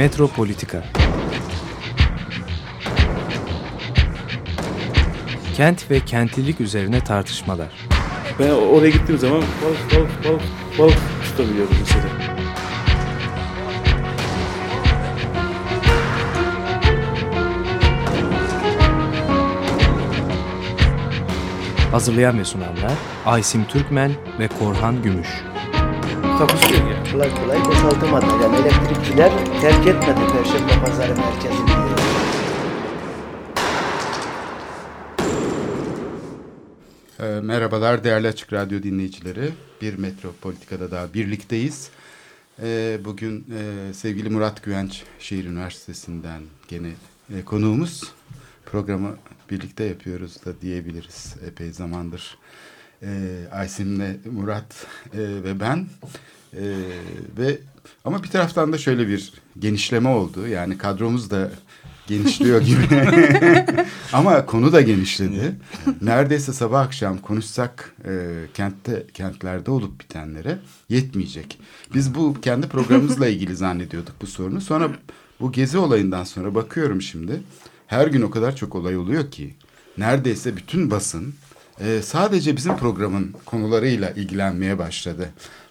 Metropolitika Kent ve kentlilik üzerine tartışmalar. Ben oraya gittiğim zaman balık balık balık balık tutabiliyorum mesela. Hazırlayan ve sunanlar Aysim Türkmen ve Korhan Gümüş. takusuyor ya. Kolay kolay boşaltamadı. Yani elektrikçiler terk etmedi Perşembe Pazarı merkezini. E, merhabalar değerli Açık Radyo dinleyicileri. Bir Metropolitika'da daha birlikteyiz. E, bugün e, sevgili Murat Güvenç Şehir Üniversitesi'nden gene e, konuğumuz. Programı birlikte yapıyoruz da diyebiliriz epey zamandır. E, Aysim'le Murat e, ve ben. E, ve ama bir taraftan da şöyle bir genişleme oldu. Yani kadromuz da genişliyor gibi. Ama konu da genişledi. Neredeyse sabah akşam konuşsak e, kentte kentlerde olup bitenlere yetmeyecek. Biz bu kendi programımızla ilgili zannediyorduk bu sorunu. Sonra bu gezi olayından sonra bakıyorum şimdi. Her gün o kadar çok olay oluyor ki neredeyse bütün basın e, sadece bizim programın konularıyla ilgilenmeye başladı.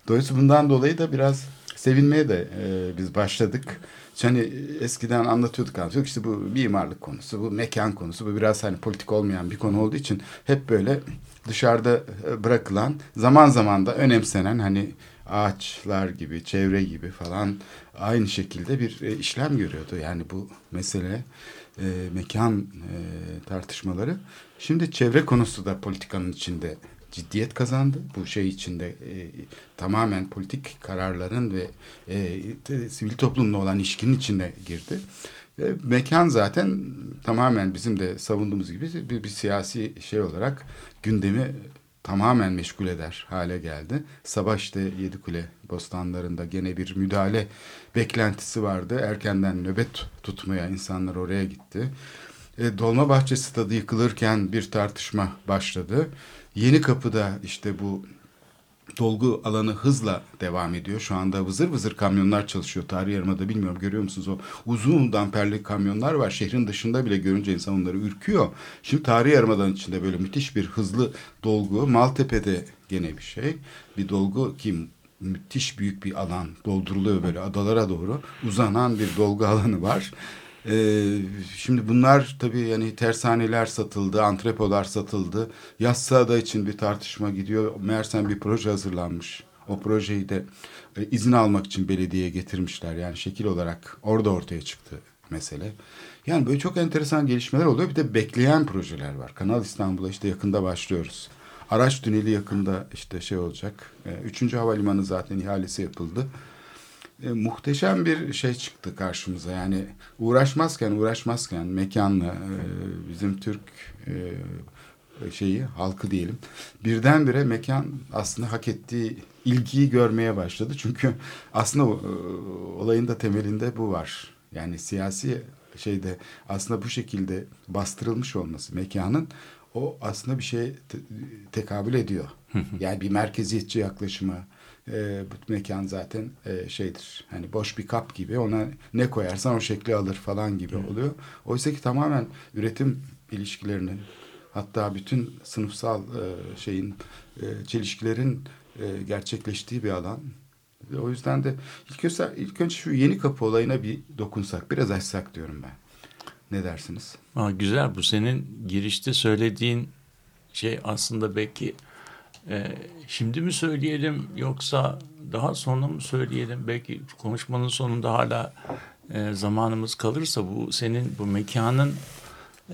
Dolayısıyla bundan dolayı da biraz sevinmeye de e, biz başladık. Hani eskiden anlatıyorduk anlatıyorduk işte bu mimarlık konusu, bu mekan konusu, bu biraz hani politik olmayan bir konu olduğu için hep böyle dışarıda e, bırakılan, zaman zaman da önemsenen hani ağaçlar gibi, çevre gibi falan aynı şekilde bir e, işlem görüyordu. Yani bu mesele e, mekan e, tartışmaları. Şimdi çevre konusu da politikanın içinde ciddiyet kazandı. Bu şey içinde e, tamamen politik kararların ve e, te, sivil toplumla olan ilişkinin içine girdi. E, mekan zaten tamamen bizim de savunduğumuz gibi bir, bir siyasi şey olarak gündemi tamamen meşgul eder hale geldi. Sabah işte Yedikule bostanlarında gene bir müdahale beklentisi vardı. Erkenden nöbet tutmaya insanlar oraya gitti. E, Dolmabahçe stadı yıkılırken bir tartışma başladı. Yeni Kapı'da işte bu dolgu alanı hızla devam ediyor. Şu anda vızır vızır kamyonlar çalışıyor. Tarih Yarımada bilmiyorum görüyor musunuz o uzun damperli kamyonlar var. Şehrin dışında bile görünce insan onları ürküyor. Şimdi Tarih Yarımada'nın içinde böyle müthiş bir hızlı dolgu. Maltepe'de gene bir şey. Bir dolgu ki müthiş büyük bir alan dolduruluyor böyle adalara doğru uzanan bir dolgu alanı var. Ee, şimdi bunlar tabii yani tersaneler satıldı, antrepolar satıldı. Yassıada için bir tartışma gidiyor. Meğersem bir proje hazırlanmış. O projeyi de e, izin almak için belediyeye getirmişler. Yani şekil olarak orada ortaya çıktı mesele. Yani böyle çok enteresan gelişmeler oluyor. Bir de bekleyen projeler var. Kanal İstanbul'a işte yakında başlıyoruz. Araç tüneli yakında işte şey olacak. E, üçüncü havalimanı zaten ihalesi yapıldı e, muhteşem bir şey çıktı karşımıza. Yani uğraşmazken uğraşmazken mekanla e, bizim Türk e, şeyi halkı diyelim birdenbire mekan aslında hak ettiği ilgiyi görmeye başladı. Çünkü aslında e, olayın da temelinde bu var. Yani siyasi şeyde aslında bu şekilde bastırılmış olması mekanın o aslında bir şey te tekabül ediyor. yani bir merkeziyetçi yaklaşımı, e, bu mekan zaten e, şeydir. Hani boş bir kap gibi ona ne koyarsan o şekli alır falan gibi evet. oluyor. Oysa ki tamamen üretim ilişkilerinin hatta bütün sınıfsal e, şeyin e, çelişkilerin e, gerçekleştiği bir alan. O yüzden de ilk önce, ilk önce şu yeni kapı olayına bir dokunsak, biraz açsak diyorum ben. Ne dersiniz? Aa, güzel bu senin girişte söylediğin şey aslında belki e, şimdi mi söyleyelim yoksa daha sonra mı söyleyelim? Belki konuşmanın sonunda hala e, zamanımız kalırsa bu senin bu mekanın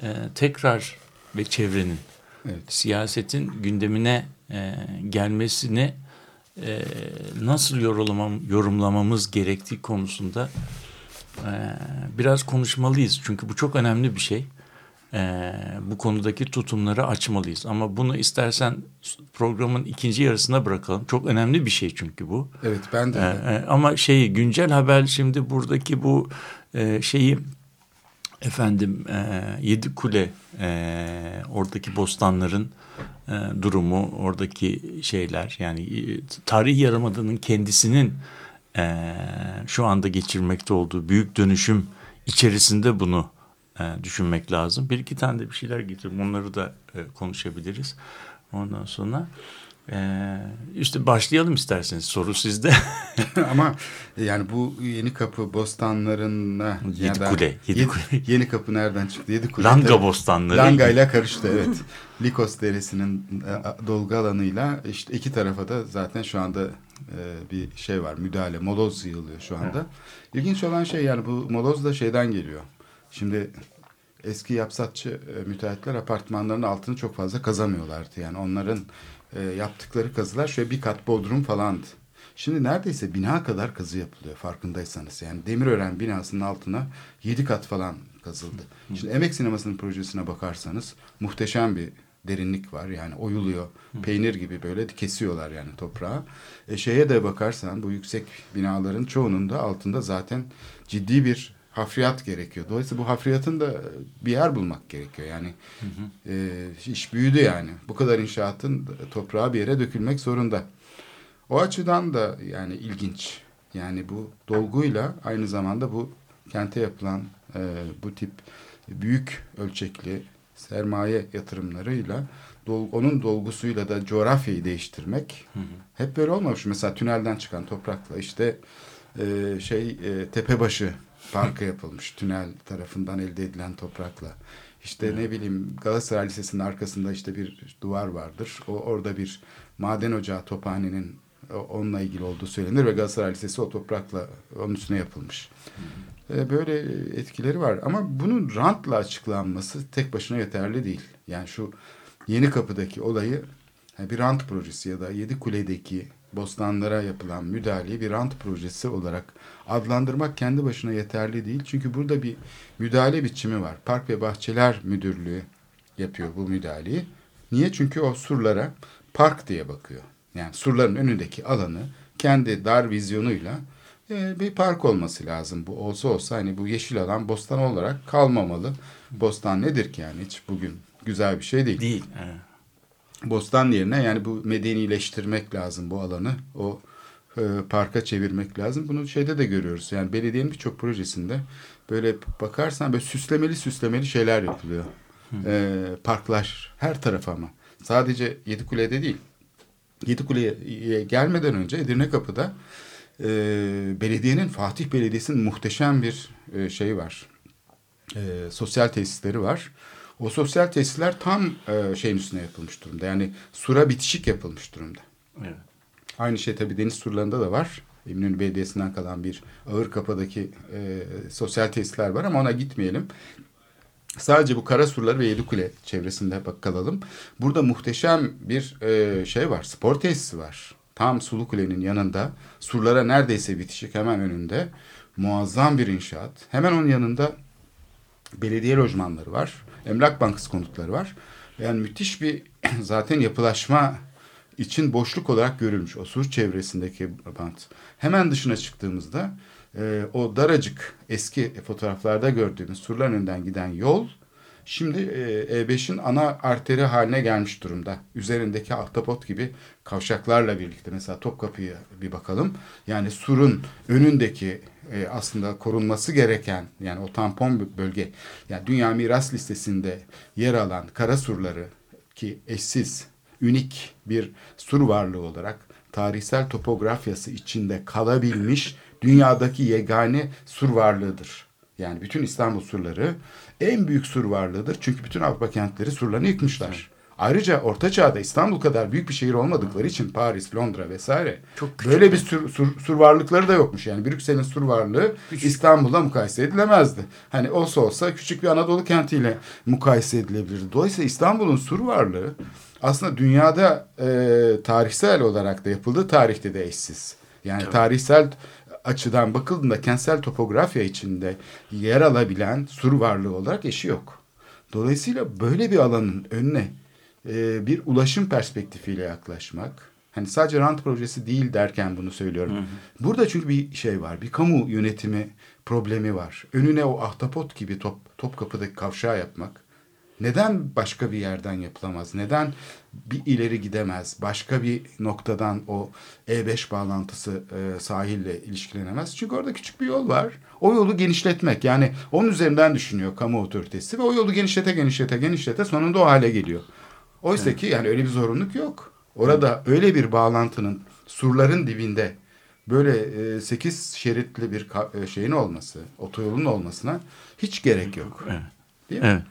e, tekrar ve çevrenin evet. siyasetin gündemine e, gelmesini e, nasıl yorumlamam, yorumlamamız gerektiği konusunda e, biraz konuşmalıyız. Çünkü bu çok önemli bir şey e, bu konudaki tutumları açmalıyız. Ama bunu istersen programın ikinci yarısına bırakalım. Çok önemli bir şey çünkü bu. Evet ben de. E, ama şeyi güncel haber şimdi buradaki bu e, şeyi efendim e, Yedi Kule e, oradaki bostanların e, durumu oradaki şeyler yani e, tarih yarımadının kendisinin e, şu anda geçirmekte olduğu büyük dönüşüm içerisinde bunu e, düşünmek lazım. Bir iki tane de bir şeyler getirdim. Onları da e, konuşabiliriz. Ondan sonra e, işte başlayalım isterseniz. Soru sizde. Ama yani bu yeni kapı bostanlarına Yedi ya da- kule, yedi yedi, kule. yeni kapı nereden çıktı? Yedi kule. Langa tabii. bostanları. Langa ile karıştı evet. Likos deresinin e, dolgu alanıyla işte iki tarafa da zaten şu anda e, bir şey var. Müdahale, moloz yığılıyor şu anda. İlginç olan şey yani bu moloz da şeyden geliyor. Şimdi eski yapsatçı e, müteahhitler apartmanların altını çok fazla kazamıyorlardı. Yani onların e, yaptıkları kazılar şöyle bir kat bodrum falandı. Şimdi neredeyse bina kadar kazı yapılıyor farkındaysanız. Yani Demirören binasının altına yedi kat falan kazıldı. Şimdi Emek Sineması'nın projesine bakarsanız muhteşem bir derinlik var. Yani oyuluyor. Peynir gibi böyle kesiyorlar yani toprağı. E, şeye de bakarsan bu yüksek binaların çoğunun da altında zaten ciddi bir hafriyat gerekiyor. Dolayısıyla bu hafriyatın da bir yer bulmak gerekiyor. Yani e, iş büyüdü yani. Bu kadar inşaatın toprağa bir yere dökülmek zorunda. O açıdan da yani ilginç. Yani bu dolguyla aynı zamanda bu kente yapılan e, bu tip büyük ölçekli sermaye yatırımlarıyla dol- onun dolgusuyla da coğrafyayı değiştirmek hep böyle olmamış. Mesela tünelden çıkan toprakla işte e, şey e, Tepebaşı Parkı yapılmış tünel tarafından elde edilen toprakla. İşte ne bileyim Galatasaray Lisesi'nin arkasında işte bir duvar vardır. O orada bir maden ocağı tophanenin onunla ilgili olduğu söylenir ve Galatasaray Lisesi o toprakla onun üstüne yapılmış. E, Böyle etkileri var ama bunun rantla açıklanması tek başına yeterli değil. Yani şu Yeni Kapı'daki olayı bir rant projesi ya da Yedikule'deki bostanlara yapılan müdahaleyi bir rant projesi olarak adlandırmak kendi başına yeterli değil. Çünkü burada bir müdahale biçimi var. Park ve Bahçeler Müdürlüğü yapıyor bu müdahaleyi. Niye? Çünkü o surlara park diye bakıyor. Yani surların önündeki alanı kendi dar vizyonuyla e, bir park olması lazım. Bu olsa olsa hani bu yeşil alan bostan olarak kalmamalı. Bostan nedir ki yani hiç bugün güzel bir şey değil. Değil. Evet. Bostan yerine yani bu medenileştirmek lazım bu alanı. O e, parka çevirmek lazım. Bunu şeyde de görüyoruz. Yani belediyenin birçok projesinde böyle bakarsan böyle süslemeli süslemeli şeyler yapılıyor. E, parklar her taraf ama. Sadece Yedikule'de değil. Yedikule'ye gelmeden önce Edirne Kapı'da e, belediyenin Fatih Belediyesi'nin muhteşem bir e, şey var. E, sosyal tesisleri var. O sosyal tesisler tam e, şeyin üstüne yapılmış durumda. Yani sura bitişik yapılmış durumda. Evet. Aynı şey tabii deniz surlarında da var. Eminönü Belediyesi'nden kalan bir ağır kapadaki e, sosyal tesisler var ama ona gitmeyelim. Sadece bu kara surları ve Yedikule çevresinde bak kalalım. Burada muhteşem bir e, şey var. Spor tesisi var. Tam Sulu Kule'nin yanında. Surlara neredeyse bitişik hemen önünde. Muazzam bir inşaat. Hemen onun yanında belediye lojmanları var. Emlak Bankası konutları var. Yani müthiş bir zaten yapılaşma için boşluk olarak görülmüş o sur çevresindeki bant. Hemen dışına çıktığımızda e, o daracık eski fotoğraflarda gördüğümüz surların önünden giden yol şimdi e, E5'in ana arteri haline gelmiş durumda. Üzerindeki ahtapot gibi kavşaklarla birlikte mesela Topkapı'ya bir bakalım. Yani surun önündeki e, aslında korunması gereken yani o tampon bölge yani Dünya Miras Listesi'nde yer alan kara surları ki eşsiz, ünik bir sur varlığı olarak tarihsel topografyası içinde kalabilmiş dünyadaki yegane sur varlığıdır. Yani bütün İstanbul surları en büyük sur varlığıdır. Çünkü bütün Avrupa kentleri surlarını yıkmışlar. Ayrıca Orta Çağ'da İstanbul kadar büyük bir şehir olmadıkları için Paris, Londra vesaire böyle bir sur, sur, sur varlıkları da yokmuş. Yani Brüksel'in sur varlığı İstanbul'la mukayese edilemezdi. Hani olsa olsa küçük bir Anadolu kentiyle mukayese edilebilirdi. Dolayısıyla İstanbul'un sur varlığı aslında dünyada e, tarihsel olarak da yapıldığı tarihte de eşsiz. Yani tarihsel açıdan bakıldığında kentsel topografya içinde yer alabilen sur varlığı olarak eşi yok. Dolayısıyla böyle bir alanın önüne e, bir ulaşım perspektifiyle yaklaşmak, hani sadece rant projesi değil derken bunu söylüyorum. Burada çünkü bir şey var, bir kamu yönetimi problemi var. Önüne o ahtapot gibi top, Topkapı'daki kavşağı yapmak Neden başka bir yerden yapılamaz? Neden bir ileri gidemez? Başka bir noktadan o E5 bağlantısı e, sahille ilişkilenemez? Çünkü orada küçük bir yol var. O yolu genişletmek yani onun üzerinden düşünüyor kamu otoritesi ve o yolu genişlete genişlete genişlete sonunda o hale geliyor. Oysa evet. ki yani öyle bir zorunluluk yok. Orada öyle bir bağlantının surların dibinde böyle e, 8 şeritli bir e, şeyin olması, otoyolun olmasına hiç gerek yok. Evet. Değil mi? Evet.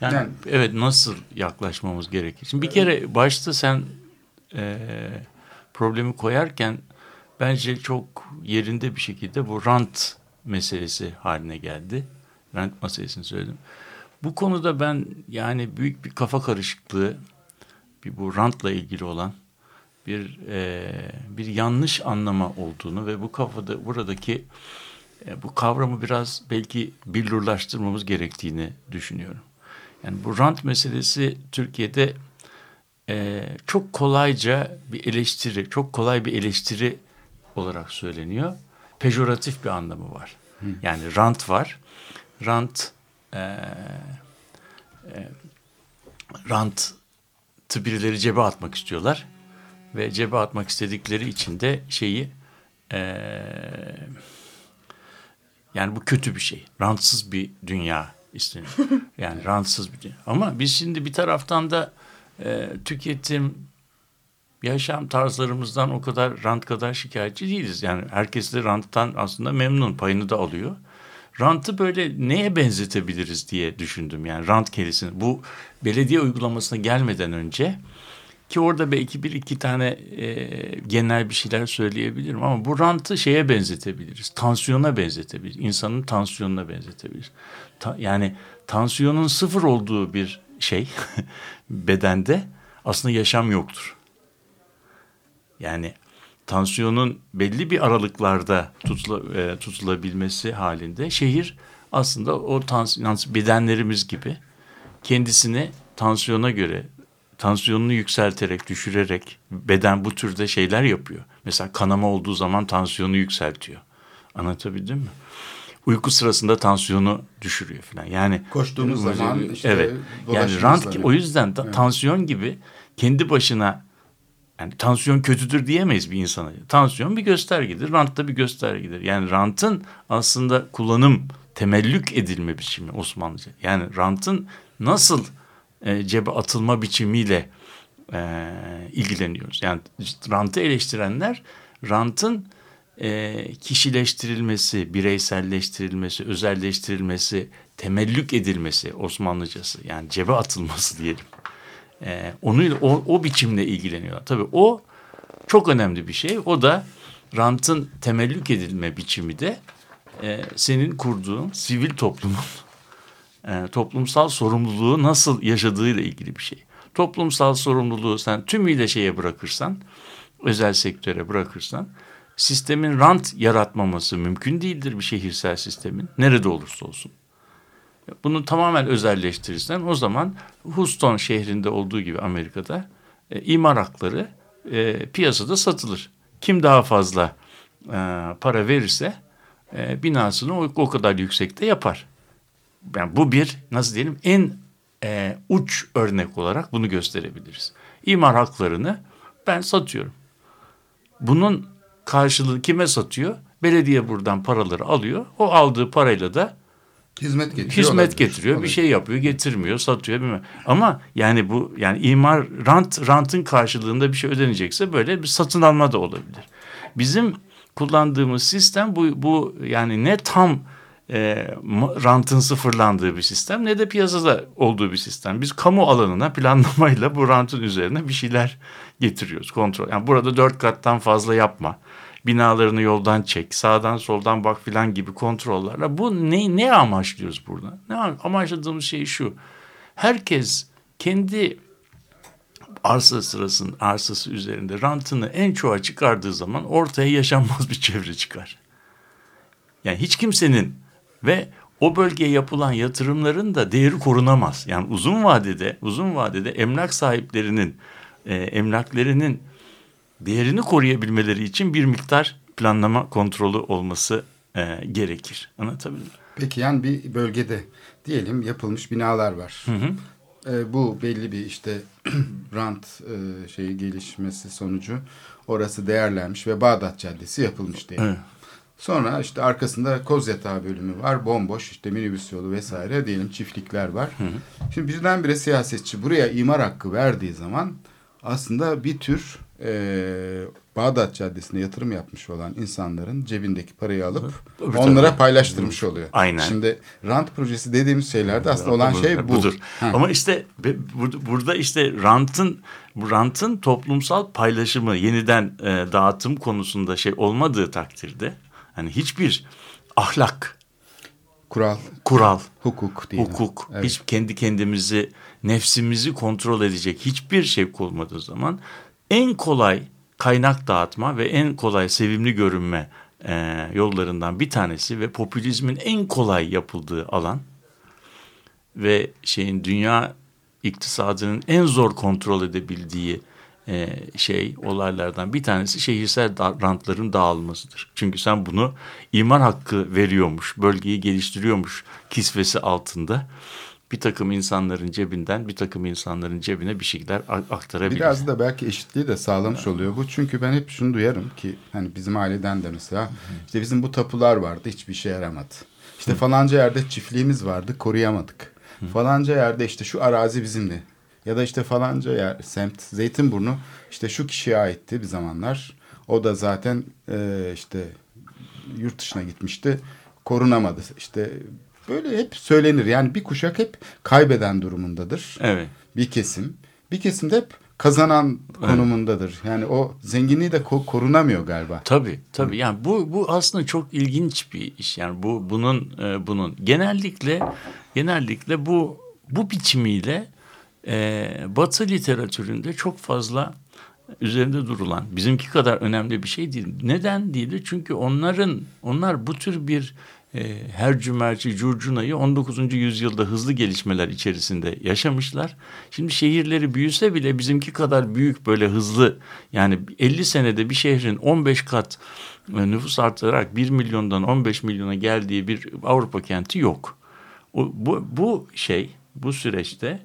Yani, yani evet nasıl yaklaşmamız gerekir? Şimdi bir kere başta sen e, problemi koyarken bence çok yerinde bir şekilde bu rant meselesi haline geldi. Rant meselesini söyledim. Bu konuda ben yani büyük bir kafa karışıklığı bir bu rantla ilgili olan bir e, bir yanlış anlama olduğunu ve bu kafada buradaki e, bu kavramı biraz belki billurlaştırmamız gerektiğini düşünüyorum. Yani bu rant meselesi Türkiye'de e, çok kolayca bir eleştiri, çok kolay bir eleştiri olarak söyleniyor. Pejoratif bir anlamı var. Hı. Yani rant var. Rant e, e, rant birileri cebe atmak istiyorlar ve cebe atmak istedikleri için de şeyi e, yani bu kötü bir şey. Rantsız bir dünya isteniyor. Yani rantsız bir dünya. Ama biz şimdi bir taraftan da e, tüketim, yaşam tarzlarımızdan o kadar rant kadar şikayetçi değiliz. Yani herkes de ranttan aslında memnun, payını da alıyor. Rantı böyle neye benzetebiliriz diye düşündüm. Yani rant kelimesini. Bu belediye uygulamasına gelmeden önce ki orada belki bir iki tane e, genel bir şeyler söyleyebilirim ama bu rantı şeye benzetebiliriz. Tansiyona benzetebiliriz. İnsanın tansiyonuna benzetebiliriz. Ta, yani tansiyonun sıfır olduğu bir şey bedende aslında yaşam yoktur. Yani tansiyonun belli bir aralıklarda tutula, e, tutulabilmesi halinde şehir aslında o tansiyon bedenlerimiz gibi kendisini tansiyona göre tansiyonunu yükselterek, düşürerek beden bu türde şeyler yapıyor. Mesela kanama olduğu zaman tansiyonu yükseltiyor. Anlatabildim mi? Uyku sırasında tansiyonu düşürüyor falan. Yani koştuğumuz zaman işte evet. Yani rant o yüzden evet. tansiyon gibi kendi başına yani tansiyon kötüdür diyemeyiz bir insana. Tansiyon bir göstergedir, rant da bir göstergedir. Yani rantın aslında kullanım, temellük edilme biçimi Osmanlıca. Yani rantın nasıl e, cebe atılma biçimiyle e, ilgileniyoruz. Yani rantı eleştirenler rantın e, kişileştirilmesi, bireyselleştirilmesi, özelleştirilmesi, temellük edilmesi Osmanlıcası yani cebe atılması diyelim. E, onu o, o biçimle ilgileniyorlar. Tabii o çok önemli bir şey. O da rantın temellük edilme biçimi de e, senin kurduğun sivil toplumun e, toplumsal sorumluluğu nasıl yaşadığıyla ilgili bir şey. Toplumsal sorumluluğu sen tümüyle şeye bırakırsan, özel sektöre bırakırsan, sistemin rant yaratmaması mümkün değildir bir şehirsel sistemin, nerede olursa olsun. Bunu tamamen özelleştirirsen o zaman Houston şehrinde olduğu gibi Amerika'da e, imar hakları e, piyasada satılır. Kim daha fazla e, para verirse e, binasını o, o kadar yüksekte yapar yani bu bir nasıl diyelim en e, uç örnek olarak bunu gösterebiliriz. İmar haklarını ben satıyorum. Bunun karşılığı kime satıyor? Belediye buradan paraları alıyor. O aldığı parayla da hizmet getiriyor. Hizmet olabilir. getiriyor. Olabilir. Bir şey yapıyor, getirmiyor, satıyor bilmem. Ama yani bu yani imar rant rantın karşılığında bir şey ödenecekse böyle bir satın alma da olabilir. Bizim kullandığımız sistem bu bu yani ne tam e, rantın sıfırlandığı bir sistem ne de piyasada olduğu bir sistem. Biz kamu alanına planlamayla bu rantın üzerine bir şeyler getiriyoruz. Kontrol. Yani burada dört kattan fazla yapma. Binalarını yoldan çek, sağdan soldan bak filan gibi kontrollerle. Bu ne, ne amaçlıyoruz burada? Ne amaçladığımız şey şu. Herkes kendi arsa sırasının arsası üzerinde rantını en çoğa çıkardığı zaman ortaya yaşanmaz bir çevre çıkar. Yani hiç kimsenin ve o bölgeye yapılan yatırımların da değeri korunamaz. Yani uzun vadede uzun vadede emlak sahiplerinin e, emlaklarının değerini koruyabilmeleri için bir miktar planlama kontrolü olması e, gerekir. Anlatabildim Peki yani bir bölgede diyelim yapılmış binalar var. E, bu belli bir işte rant e, şeyi gelişmesi sonucu orası değerlenmiş ve Bağdat Caddesi yapılmış diyelim. Evet. Sonra işte arkasında koz yatağı bölümü var. Bomboş işte minibüs yolu vesaire diyelim çiftlikler var. Şimdi birdenbire siyasetçi buraya imar hakkı verdiği zaman aslında bir tür e, Bağdat Caddesi'ne yatırım yapmış olan insanların cebindeki parayı alıp Tabii, onlara tabii. paylaştırmış oluyor. Aynen. Şimdi rant projesi dediğimiz şeylerde aslında olan şey bu. Budur. Ha. Ama işte burada işte rantın bu rantın toplumsal paylaşımı yeniden e, dağıtım konusunda şey olmadığı takdirde hani hiçbir ahlak, Kural, kural, hukuk diyelim. hukuk, Evet. hiç kendi kendimizi, nefsimizi kontrol edecek hiçbir şey olmadığı zaman en kolay kaynak dağıtma ve en kolay sevimli görünme e, yollarından bir tanesi ve popülizmin en kolay yapıldığı alan ve şeyin dünya iktisadının en zor kontrol edebildiği e, şey olaylardan bir tanesi şehirsel da- rantların dağılmasıdır. Çünkü sen bunu imar hakkı veriyormuş, bölgeyi geliştiriyormuş kisvesi altında bir takım insanların cebinden bir takım insanların cebine bir şeyler aktarabilir. Biraz da belki eşitliği de sağlamış oluyor bu. Çünkü ben hep şunu duyarım ki hani bizim aileden de mesela işte bizim bu tapular vardı hiçbir işe yaramadı. İşte falanca yerde çiftliğimiz vardı koruyamadık. Falanca yerde işte şu arazi bizimdi. Ya da işte falanca yer semt Zeytinburnu işte şu kişiye aitti bir zamanlar. O da zaten e, işte yurt dışına gitmişti. Korunamadı. İşte böyle hep söylenir. Yani bir kuşak hep kaybeden durumundadır Evet. bir kesim. Bir kesim de hep kazanan konumundadır. Yani o zenginliği de ko- korunamıyor galiba. Tabii tabii. Yani bu bu aslında çok ilginç bir iş. Yani bu bunun e, bunun genellikle genellikle bu bu biçimiyle e, Batı literatüründe çok fazla üzerinde durulan bizimki kadar önemli bir şey değil. Neden değil? Çünkü onların onlar bu tür bir e, her cümerci curcunayı 19. yüzyılda hızlı gelişmeler içerisinde yaşamışlar. Şimdi şehirleri büyüse bile bizimki kadar büyük böyle hızlı yani 50 senede bir şehrin 15 kat e, nüfus artarak 1 milyondan 15 milyona geldiği bir Avrupa kenti yok. Bu, bu şey bu süreçte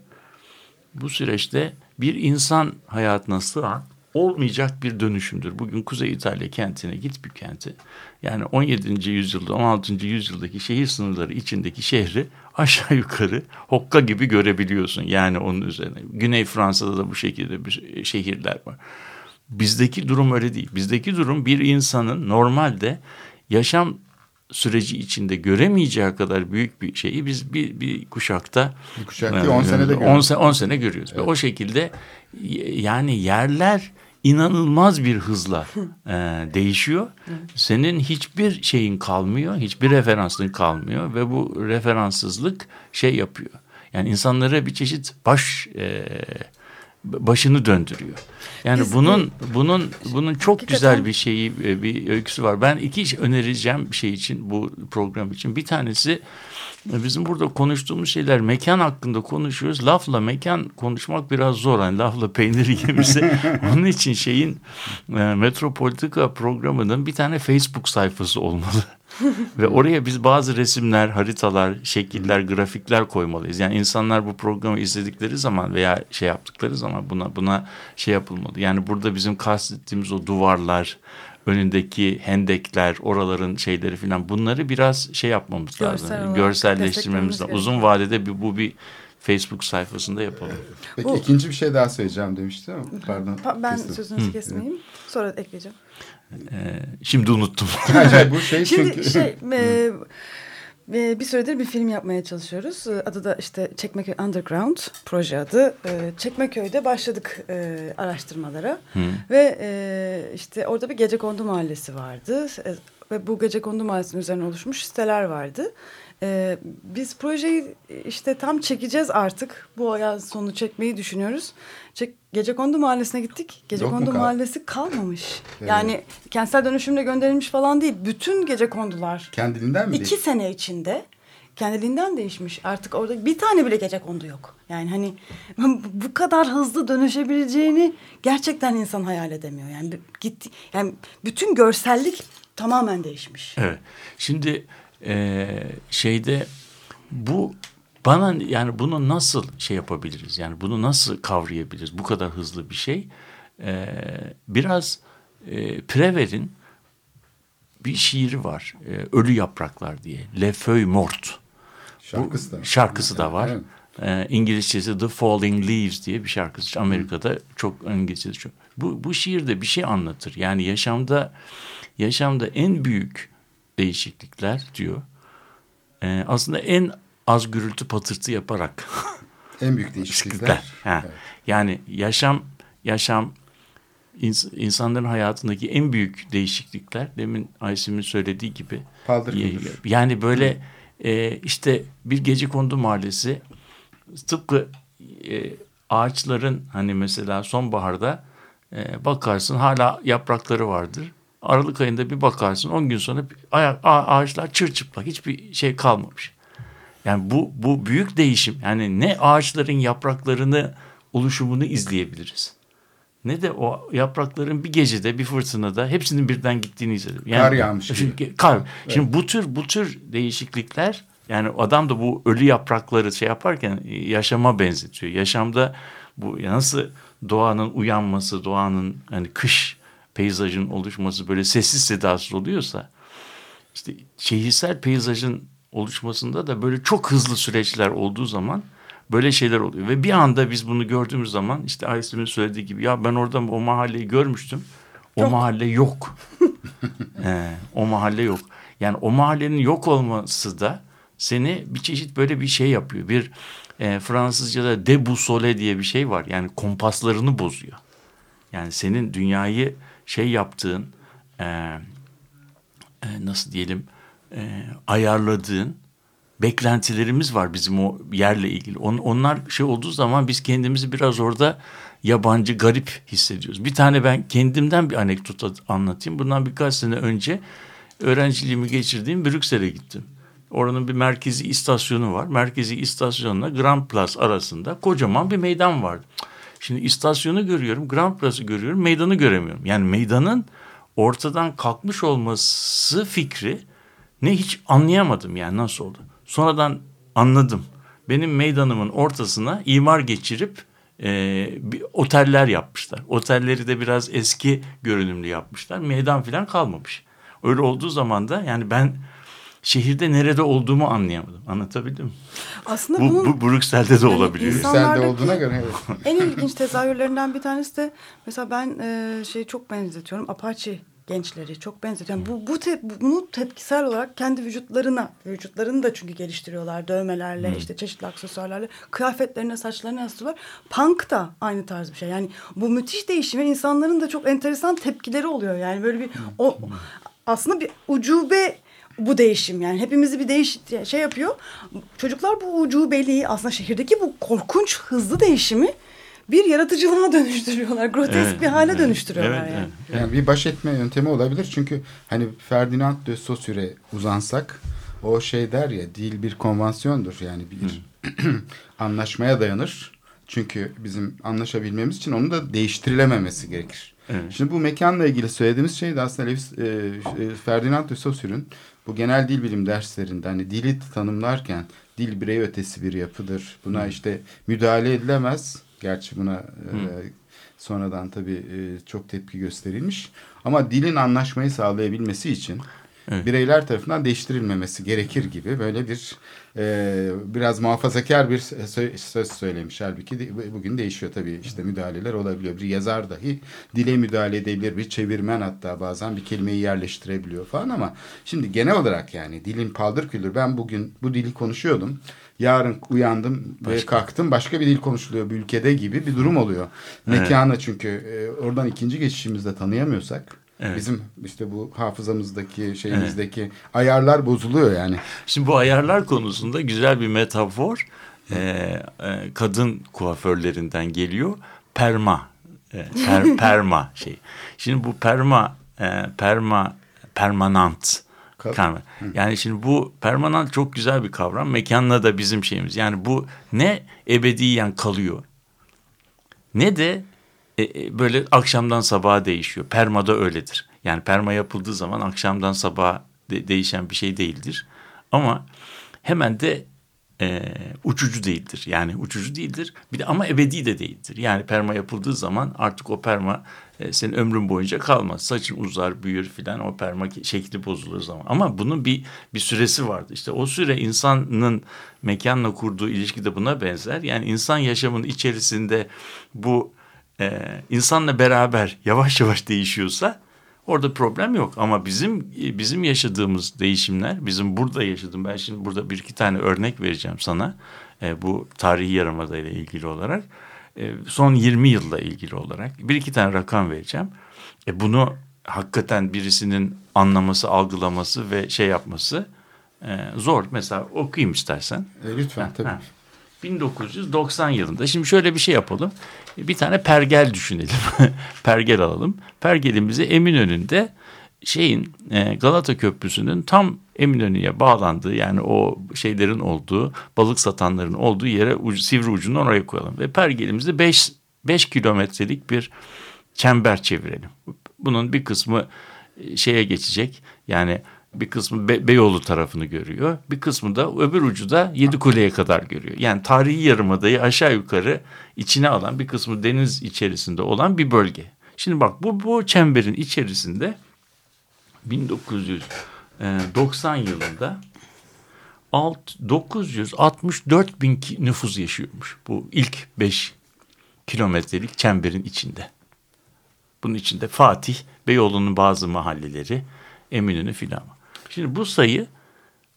bu süreçte bir insan hayatına sığan olmayacak bir dönüşümdür. Bugün Kuzey İtalya kentine git bir kenti. Yani 17. yüzyılda 16. yüzyıldaki şehir sınırları içindeki şehri aşağı yukarı hokka gibi görebiliyorsun. Yani onun üzerine. Güney Fransa'da da bu şekilde bir şehirler var. Bizdeki durum öyle değil. Bizdeki durum bir insanın normalde yaşam süreci içinde göremeyeceği kadar büyük bir şeyi biz bir, bir kuşakta Bir kuşak değil, 10 senede 10 görüyoruz. sene, 10 sene görüyoruz. Ve o şekilde yani yerler inanılmaz bir hızla e, değişiyor. Senin hiçbir şeyin kalmıyor, hiçbir referansın kalmıyor ve bu referanssızlık şey yapıyor. Yani insanlara bir çeşit baş e, başını döndürüyor. Yani Biz- bunun bunun bunun çok Hakikaten- güzel bir şeyi e, bir öyküsü var. Ben iki iş önereceğim bir şey için bu program için. Bir tanesi e, bizim burada konuştuğumuz şeyler mekan hakkında konuşuyoruz. Lafla mekan konuşmak biraz zor. Yani lafla peyniri gemisi. Onun için şeyin e, Metropolitika programının bir tane Facebook sayfası olmalı. Ve oraya biz bazı resimler, haritalar, şekiller, grafikler koymalıyız. Yani insanlar bu programı izledikleri zaman veya şey yaptıkları zaman buna buna şey yapılmalı. Yani burada bizim kastettiğimiz o duvarlar, önündeki hendekler, oraların şeyleri falan bunları biraz şey yapmamız Görsel lazım. olarak Görselleştirmemiz lazım. Uzun vadede bir, bu bir Facebook sayfasında yapalım. Peki Bu- ikinci bir şey daha söyleyeceğim demişti pardon. Pa- Ben kestim. sözünüzü kesmeyeyim. Sonra ekleyeceğim. Ee, şimdi unuttum. Hayır, bu şey Şimdi çünkü şey e, bir süredir bir film yapmaya çalışıyoruz. E, Adı da işte Çekmeköy Underground proje adı. E, Çekmeköy'de başladık e, araştırmalara ve e, işte orada bir gecekondu mahallesi vardı E, ve bu gecekondu mahallesinin üzerine oluşmuş siteler vardı. E, biz projeyi işte tam çekeceğiz artık. Bu yaz sonu çekmeyi düşünüyoruz. Çek, Gecekondu mahallesine gittik. Gecekondu kal- mahallesi kalmamış. Evet. Yani kentsel dönüşümle gönderilmiş falan değil. Bütün gece kondular kendiliğinden mi? iki değil? sene içinde kendiliğinden değişmiş. Artık orada bir tane bile gece kondu yok. Yani hani bu kadar hızlı dönüşebileceğini gerçekten insan hayal edemiyor. Yani gitti yani bütün görsellik tamamen değişmiş. Evet. Şimdi e, şeyde bu bana yani bunu nasıl şey yapabiliriz? Yani bunu nasıl kavrayabiliriz? Bu kadar hızlı bir şey. E, biraz e, Prever'in bir şiiri var. E, Ölü Yapraklar diye. Le Feuille Morte. Şarkısı da. Şarkısı da var. Evet. E, İngilizcesi The Falling Leaves diye bir şarkısı. Amerika'da çok İngilizcesi çok. Bu, bu şiirde bir şey anlatır. Yani yaşamda yaşamda en büyük değişiklikler diyor. E, aslında en az gürültü patırtı yaparak En büyük değişiklikler. Ha. Evet. Yani yaşam yaşam ins- insanların hayatındaki en büyük değişiklikler demin Aysim'in söylediği gibi Paldır küldür. yani böyle e, işte bir gece kondu mahallesi tıpkı e, ağaçların hani mesela sonbaharda e, bakarsın hala yaprakları vardır. Aralık ayında bir bakarsın 10 gün sonra ayak, ağaçlar çırçıplak hiçbir şey kalmamış. Yani bu bu büyük değişim. Yani ne ağaçların yapraklarını oluşumunu izleyebiliriz. Ne de o yaprakların bir gecede bir fırtınada hepsinin birden gittiğini izledim. Yani, Kar yağmış. Şimdi, kar. Şimdi bu tür bu tür değişiklikler yani adam da bu ölü yaprakları şey yaparken yaşama benzetiyor. Yaşamda bu nasıl doğanın uyanması, doğanın hani kış peyzajın oluşması böyle sessiz sedasız oluyorsa işte şehirsel peyzajın oluşmasında da böyle çok hızlı süreçler olduğu zaman böyle şeyler oluyor. Ve bir anda biz bunu gördüğümüz zaman işte Aysim'in söylediği gibi ya ben orada o mahalleyi görmüştüm. O Yok. mahalle yok. Ee, o mahalle yok. Yani o mahallenin yok olması da seni bir çeşit böyle bir şey yapıyor. Bir e, Fransızca'da debusole diye bir şey var. Yani kompaslarını bozuyor. Yani senin dünyayı şey yaptığın e, e, nasıl diyelim e, ayarladığın beklentilerimiz var bizim o yerle ilgili. On, onlar şey olduğu zaman biz kendimizi biraz orada yabancı, garip hissediyoruz. Bir tane ben kendimden bir anekdot anlatayım. Bundan birkaç sene önce öğrenciliğimi geçirdiğim Brüksel'e gittim. Oranın bir merkezi istasyonu var. Merkezi istasyonla Grand Place arasında kocaman bir meydan vardı. Şimdi istasyonu görüyorum, Grand Place'ı görüyorum, meydanı göremiyorum. Yani meydanın ortadan kalkmış olması fikri ne hiç anlayamadım yani nasıl oldu. Sonradan anladım. Benim meydanımın ortasına imar geçirip e, bir oteller yapmışlar. Otelleri de biraz eski görünümlü yapmışlar. Meydan falan kalmamış. Öyle olduğu zaman da yani ben şehirde nerede olduğumu anlayamadım. Anlatabildim mi? Aslında Bu, bunun bu Brüksel'de de Yani olabiliyor. insan- Brüksel'de olduğuna göre evet. en ilginç tezahürlerinden bir tanesi de mesela ben e, şey çok benzetiyorum Apache gençleri çok benzetiyorum. Yani bu, bu te, bunu tepkisel olarak kendi vücutlarına, vücutlarını da çünkü geliştiriyorlar dövmelerle, işte çeşitli aksesuarlarla, kıyafetlerine, saçlarına yansıtıyorlar. Punk da aynı tarz bir şey. Yani bu müthiş değişime insanların da çok enteresan tepkileri oluyor. Yani böyle bir o aslında bir ucube bu değişim yani hepimizi bir değiş şey yapıyor. Çocuklar bu ucubeliği aslında şehirdeki bu korkunç hızlı değişimi bir yaratıcılığa dönüştürüyorlar. Grotesk Evet, bir hale evet, dönüştürüyorlar evet, yani. evet. Yani bir baş etme yöntemi olabilir. Çünkü hani Ferdinand de Saussure'e uzansak o şey der ya dil bir konvansiyondur. Yani bir anlaşmaya dayanır. Çünkü bizim anlaşabilmemiz için onun da değiştirilememesi gerekir. Evet. Şimdi bu mekanla ilgili söylediğimiz şey de aslında Lewis, e, e, Ferdinand de Saussure'ün bu genel dil bilim derslerinde hani dili tanımlarken dil birey ötesi bir yapıdır. Buna işte müdahale edilemez. Gerçi buna e, sonradan tabii e, çok tepki gösterilmiş. Ama dilin anlaşmayı sağlayabilmesi için Evet. bireyler tarafından değiştirilmemesi gerekir gibi böyle bir e, biraz muhafazakar bir sö- söz söylemiş. Halbuki bugün değişiyor tabii işte müdahaleler olabiliyor. Bir yazar dahi dile müdahale edebilir. Bir çevirmen hatta bazen bir kelimeyi yerleştirebiliyor falan ama şimdi genel olarak yani dilin paldır küldür. Ben bugün bu dili konuşuyordum. Yarın uyandım ve kalktım başka bir dil konuşuluyor bir ülkede gibi bir durum oluyor. Mekana çünkü e, oradan ikinci geçişimizde tanıyamıyorsak Evet. Bizim işte bu hafızamızdaki şeyimizdeki ayarlar bozuluyor yani. Şimdi bu ayarlar konusunda güzel bir metafor e, e, kadın kuaförlerinden geliyor. Perma. E, per- perma şey. Şimdi bu perma e, perma permanent. Kal- kavram. Yani şimdi bu permanent çok güzel bir kavram. Mekanla da bizim şeyimiz. Yani bu ne ebediyen kalıyor ne de e, e, böyle akşamdan sabaha değişiyor. Permada öyledir. Yani perma yapıldığı zaman akşamdan sabaha de- değişen bir şey değildir. Ama hemen de e, uçucu değildir. Yani uçucu değildir. Bir de ama ebedi de değildir. Yani perma yapıldığı zaman artık o perma e, senin ömrün boyunca kalmaz. Saçın uzar, büyür filan o perma şekli bozulur zaman. Ama bunun bir bir süresi vardı. İşte o süre insanın mekanla kurduğu ilişki de buna benzer. Yani insan yaşamının içerisinde bu e, insanla beraber yavaş yavaş değişiyorsa Orada problem yok ama bizim bizim yaşadığımız değişimler, bizim burada yaşadığım ben şimdi burada bir iki tane örnek vereceğim sana e, bu tarihi yarımada ile ilgili olarak. E, son 20 yılla ilgili olarak bir iki tane rakam vereceğim. E, bunu hakikaten birisinin anlaması, algılaması ve şey yapması e, zor. Mesela okuyayım istersen. E, lütfen tabii. Ha. 1990 yılında. Şimdi şöyle bir şey yapalım. Bir tane pergel düşünelim. pergel alalım. Pergelimizi Eminönü'nde şeyin e, Galata Köprüsü'nün tam Eminönü'ye bağlandığı yani o şeylerin olduğu balık satanların olduğu yere ucu, sivri ucunu oraya koyalım. Ve pergelimizi 5 5 kilometrelik bir çember çevirelim. Bunun bir kısmı e, şeye geçecek yani bir kısmı Be Beyoğlu tarafını görüyor. Bir kısmı da öbür ucu da Yedikule'ye kadar görüyor. Yani tarihi yarımadayı aşağı yukarı içine alan bir kısmı deniz içerisinde olan bir bölge. Şimdi bak bu, bu çemberin içerisinde 1990 yılında 964 bin nüfus yaşıyormuş. Bu ilk 5 kilometrelik çemberin içinde. Bunun içinde Fatih, Beyoğlu'nun bazı mahalleleri, Eminönü filan. Şimdi bu sayı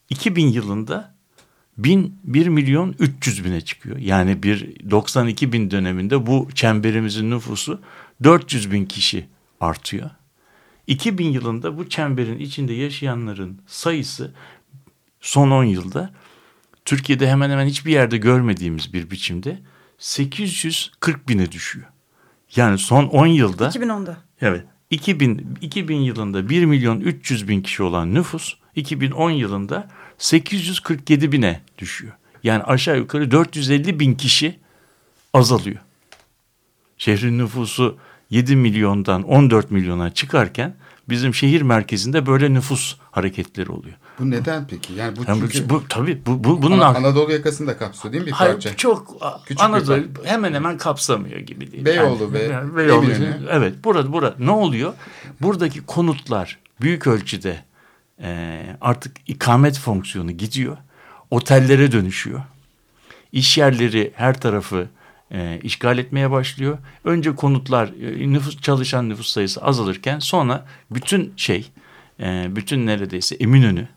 2000 yılında 1000, 1 milyon 300 bine çıkıyor. Yani bir 92 bin döneminde bu çemberimizin nüfusu 400 bin kişi artıyor. 2000 yılında bu çemberin içinde yaşayanların sayısı son 10 yılda Türkiye'de hemen hemen hiçbir yerde görmediğimiz bir biçimde 840 bine düşüyor. Yani son 10 yılda 2010'da. Evet. 2000, 2000 yılında 1 milyon 300 bin kişi olan nüfus 2010 yılında 847 bine düşüyor. Yani aşağı yukarı 450 bin kişi azalıyor. Şehrin nüfusu 7 milyondan 14 milyona çıkarken bizim şehir merkezinde böyle nüfus hareketleri oluyor. Bu neden peki? Yani bu yani çünkü bu, tabii bu, bu bunun An Anadolu yakasını da kapsıyor değil mi bir hayır, parça? Çok Küçük Anadolu bir hemen hemen kapsamıyor gibi değil. Beyoğlu yani, ve yani Beyoğlu. Evet, burada burada ne oluyor? Buradaki konutlar büyük ölçüde e, artık ikamet fonksiyonu gidiyor. Otellere dönüşüyor. İş yerleri her tarafı e, işgal etmeye başlıyor. Önce konutlar e, nüfus çalışan nüfus sayısı azalırken sonra bütün şey e, bütün neredeyse Eminönü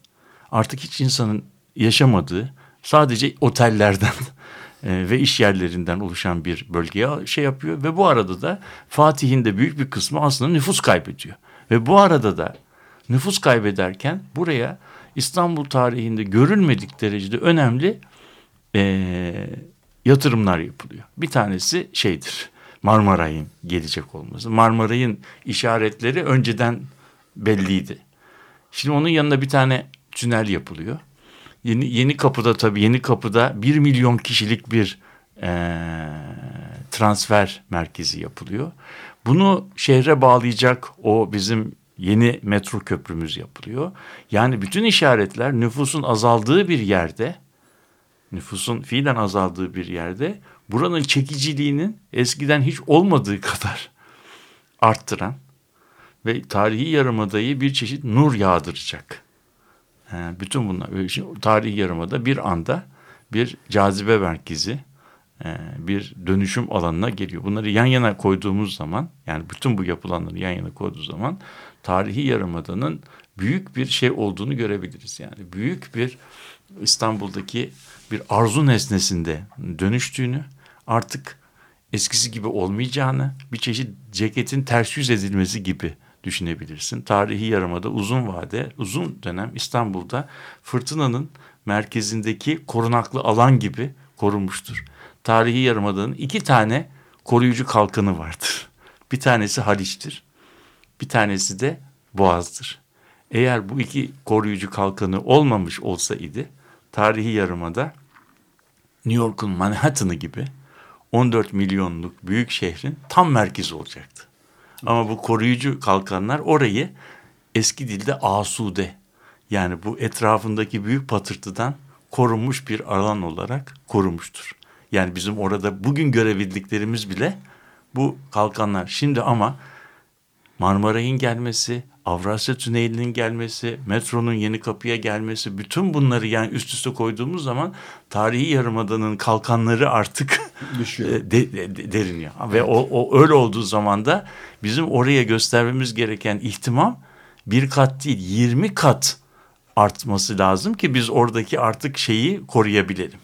artık hiç insanın yaşamadığı sadece otellerden e, ve iş yerlerinden oluşan bir bölgeye şey yapıyor ve bu arada da Fatih'in de büyük bir kısmı aslında nüfus kaybediyor. Ve bu arada da nüfus kaybederken buraya İstanbul tarihinde görülmedik derecede önemli e, yatırımlar yapılıyor. Bir tanesi şeydir Marmaray'ın gelecek olması. Marmaray'ın işaretleri önceden belliydi. Şimdi onun yanında bir tane tünel yapılıyor. Yeni, yeni kapıda tabii yeni kapıda bir milyon kişilik bir e, transfer merkezi yapılıyor. Bunu şehre bağlayacak o bizim yeni metro köprümüz yapılıyor. Yani bütün işaretler nüfusun azaldığı bir yerde, nüfusun fiilen azaldığı bir yerde buranın çekiciliğinin eskiden hiç olmadığı kadar arttıran ve tarihi yarımadayı bir çeşit nur yağdıracak. Bütün bunlar tarihi yarımada bir anda bir cazibe merkezi, e, bir dönüşüm alanına geliyor. Bunları yan yana koyduğumuz zaman yani bütün bu yapılanları yan yana koyduğumuz zaman tarihi yarımadanın büyük bir şey olduğunu görebiliriz. Yani büyük bir İstanbul'daki bir arzu nesnesinde dönüştüğünü artık eskisi gibi olmayacağını bir çeşit ceketin ters yüz edilmesi gibi düşünebilirsin. Tarihi yarımada uzun vade, uzun dönem İstanbul'da fırtınanın merkezindeki korunaklı alan gibi korunmuştur. Tarihi yarımadanın iki tane koruyucu kalkanı vardır. Bir tanesi Haliç'tir. Bir tanesi de Boğaz'dır. Eğer bu iki koruyucu kalkanı olmamış olsa idi, tarihi yarımada New York'un Manhattan'ı gibi 14 milyonluk büyük şehrin tam merkezi olacaktı. Ama bu koruyucu kalkanlar orayı eski dilde asude Yani bu etrafındaki büyük patırtıdan korunmuş bir alan olarak korumuştur. Yani bizim orada bugün görebildiklerimiz bile bu kalkanlar. Şimdi ama Marmaray'ın gelmesi, Avrasya Tüneli'nin gelmesi, metronun yeni kapıya gelmesi, bütün bunları yani üst üste koyduğumuz zaman tarihi yarımadanın kalkanları artık Düşüyor. de, de, de, deriniyor. Ve o, o öyle olduğu zaman da bizim oraya göstermemiz gereken ihtimam bir kat değil 20 kat artması lazım ki biz oradaki artık şeyi koruyabilelim.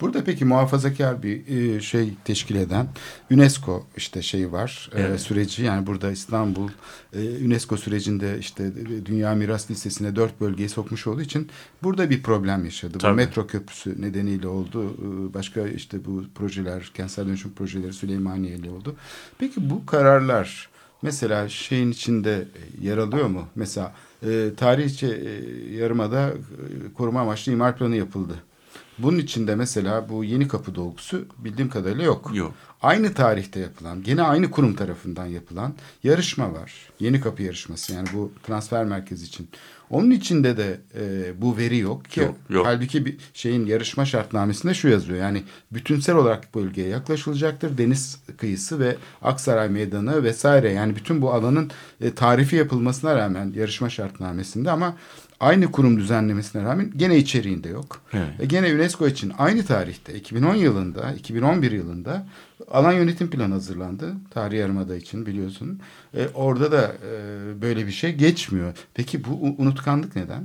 Burada peki muhafazakar bir e, şey teşkil eden UNESCO işte şeyi var e, Evet. süreci yani burada İstanbul e, UNESCO sürecinde işte Dünya Miras Listesi'ne dört bölgeyi sokmuş olduğu için burada bir problem yaşadı. Tabii. Bu metro köprüsü nedeniyle oldu. Başka işte bu projeler, kentsel dönüşüm projeleri Süleymaniye ile oldu. Peki bu kararlar mesela şeyin içinde yer alıyor mu? Mesela e, tarihçe e, yarımada e, koruma amaçlı imar planı yapıldı. Bunun içinde mesela bu yeni kapı dolgusu bildiğim kadarıyla yok. Yok. Aynı tarihte yapılan, gene aynı kurum tarafından yapılan yarışma var. Yeni kapı yarışması yani bu transfer merkezi için. Onun içinde de e, bu veri yok ki. Yok, yok. Halbuki bir şeyin yarışma şartnamesinde şu yazıyor. Yani bütünsel olarak bölgeye yaklaşılacaktır. Deniz kıyısı ve Aksaray Meydanı vesaire. Yani bütün bu alanın e, tarifi yapılmasına rağmen yarışma şartnamesinde ama aynı kurum düzenlemesine rağmen gene içeriğinde yok. Evet. E gene UNESCO için aynı tarihte 2010 yılında 2011 yılında alan yönetim planı hazırlandı. Tarih Yarımada için biliyorsun. E, orada da e, böyle bir şey geçmiyor. Peki bu unutkanlık neden?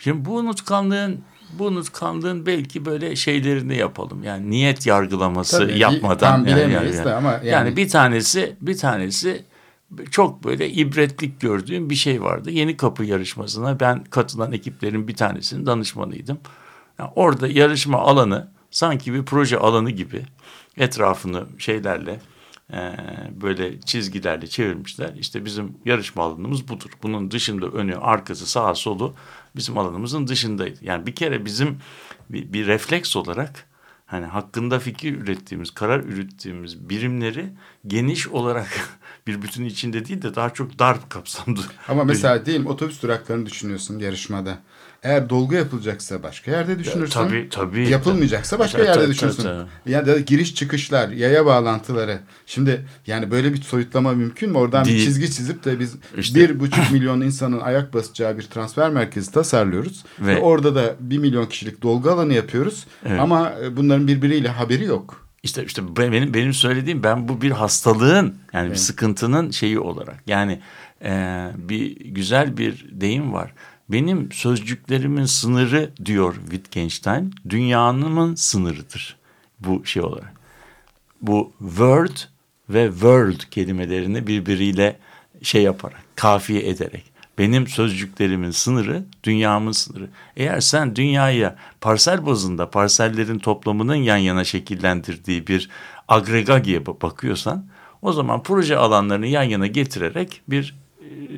Şimdi bu unutkanlığın bu unutkanlığın belki böyle şeylerini yapalım. Yani niyet yargılaması Tabii, yapmadan. tam yani, bilemeyiz yani, de ama yani, yani- bir tanesi bir tanesi çok böyle ibretlik gördüğüm bir şey vardı. Yeni kapı yarışmasına ben katılan ekiplerin bir tanesinin danışmanıydım. Yani orada yarışma alanı sanki bir proje alanı gibi etrafını şeylerle e, böyle çizgilerle çevirmişler. İşte bizim yarışma alanımız budur. Bunun dışında önü, arkası, sağa, solu bizim alanımızın dışındaydı. Yani bir kere bizim bir, bir refleks olarak hani hakkında fikir ürettiğimiz, karar ürettiğimiz birimleri geniş olarak bir bütün içinde değil de daha çok dar kapsamlı. Ama mesela diyelim otobüs duraklarını düşünüyorsun yarışmada. Eğer dolgu yapılacaksa başka yerde düşünürsün. tabii, tabii. Yapılmayacaksa başka Tabii, yerde tabii, düşünürsün. tabii, Ya da giriş çıkışlar, yaya bağlantıları. Şimdi yani böyle bir soyutlama mümkün mü? Oradan bir Değil. çizgi çizip de biz İşte- bir buçuk milyon insanın ayak basacağı bir transfer merkezi tasarlıyoruz. Ve, Ve- orada da bir milyon kişilik dolgu alanı yapıyoruz. Evet. Ama e, bunların birbiriyle haberi yok. İşte işte benim benim söylediğim ben bu bir hastalığın yani bir Evet. sıkıntının şeyi olarak yani e, bir güzel bir deyim var. Benim sözcüklerimin sınırı diyor Wittgenstein dünyanın sınırıdır bu şey olarak. Bu word ve world kelimelerini birbiriyle şey yaparak kafiye ederek benim sözcüklerimin sınırı dünyamın sınırı. Eğer sen dünyaya parsel bazında parsellerin toplamının yan yana şekillendirdiği bir agregagiye bakıyorsan o zaman proje alanlarını yan yana getirerek bir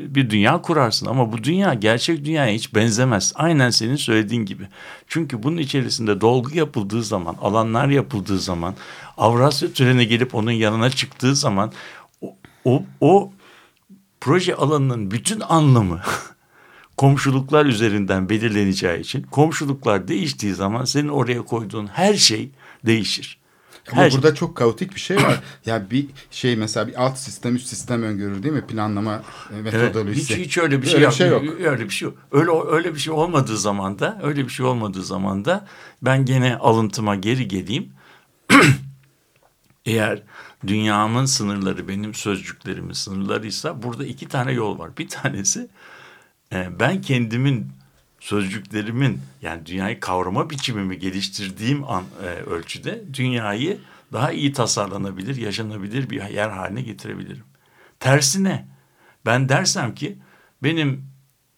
bir dünya kurarsın ama bu dünya gerçek dünyaya hiç benzemez. Aynen senin söylediğin gibi. Çünkü bunun içerisinde dolgu yapıldığı zaman, alanlar yapıldığı zaman, Avrasya treni gelip onun yanına çıktığı zaman o, o, o proje alanının bütün anlamı komşuluklar üzerinden belirleneceği için komşuluklar değiştiği zaman senin oraya koyduğun her şey değişir. Ama Her şey. burada çok kaotik bir şey var. ya bir şey mesela bir alt sistem üst sistem öngörür değil mi? Planlama e, Evet, metodolojisi. hiç, hiç öyle bir şey, Öyle yok. bir şey yok. Öyle bir şey yok. Öyle öyle bir şey olmadığı zaman da öyle bir şey olmadığı zaman da ben gene alıntıma geri geleyim. Eğer dünyamın sınırları benim sözcüklerimin sınırlarıysa burada iki tane yol var. Bir tanesi e, ben kendimin sözcüklerimin yani dünyayı kavrama biçimimi geliştirdiğim an e, ölçüde dünyayı daha iyi tasarlanabilir, yaşanabilir bir yer haline getirebilirim. Tersine ben dersem ki benim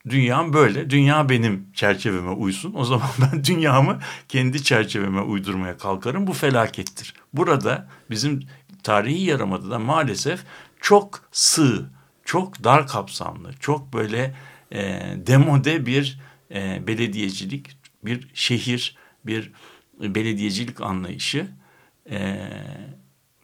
dünyam böyle, dünya benim çerçeveme uysun. O zaman ben dünyamı kendi çerçeveme uydurmaya kalkarım. Bu felakettir. Burada bizim tarihi yaramada da maalesef çok sığ, çok dar kapsamlı, çok böyle e, demode bir e, belediyecilik, bir şehir, bir belediyecilik anlayışı e,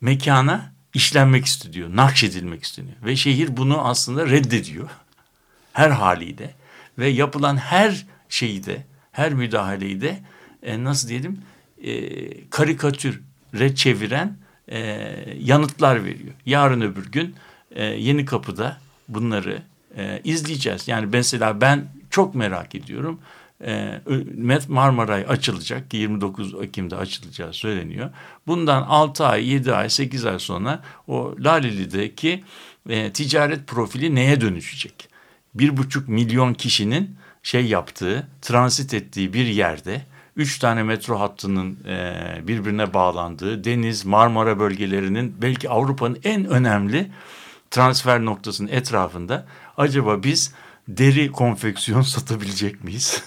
mekana işlenmek isteniyor, nakşedilmek isteniyor. Ve şehir bunu aslında reddediyor her haliyle. ve yapılan her şeyi de her müdahaleyi de e, nasıl diyelim e, karikatüre çeviren e, yanıtlar veriyor. Yarın öbür gün e, Yeni Kapı'da bunları e, izleyeceğiz. Yani mesela ben çok merak ediyorum. E, Marmaray açılacak ki 29 Ekim'de açılacağı söyleniyor. Bundan 6 ay, 7 ay, 8 ay sonra o Laleli'deki e, ticaret profili neye dönüşecek? Bir buçuk milyon kişinin şey yaptığı, transit ettiği bir yerde üç tane metro hattının e, birbirine bağlandığı deniz Marmara bölgelerinin belki Avrupa'nın en önemli transfer noktasının etrafında acaba biz deri konfeksiyon satabilecek miyiz?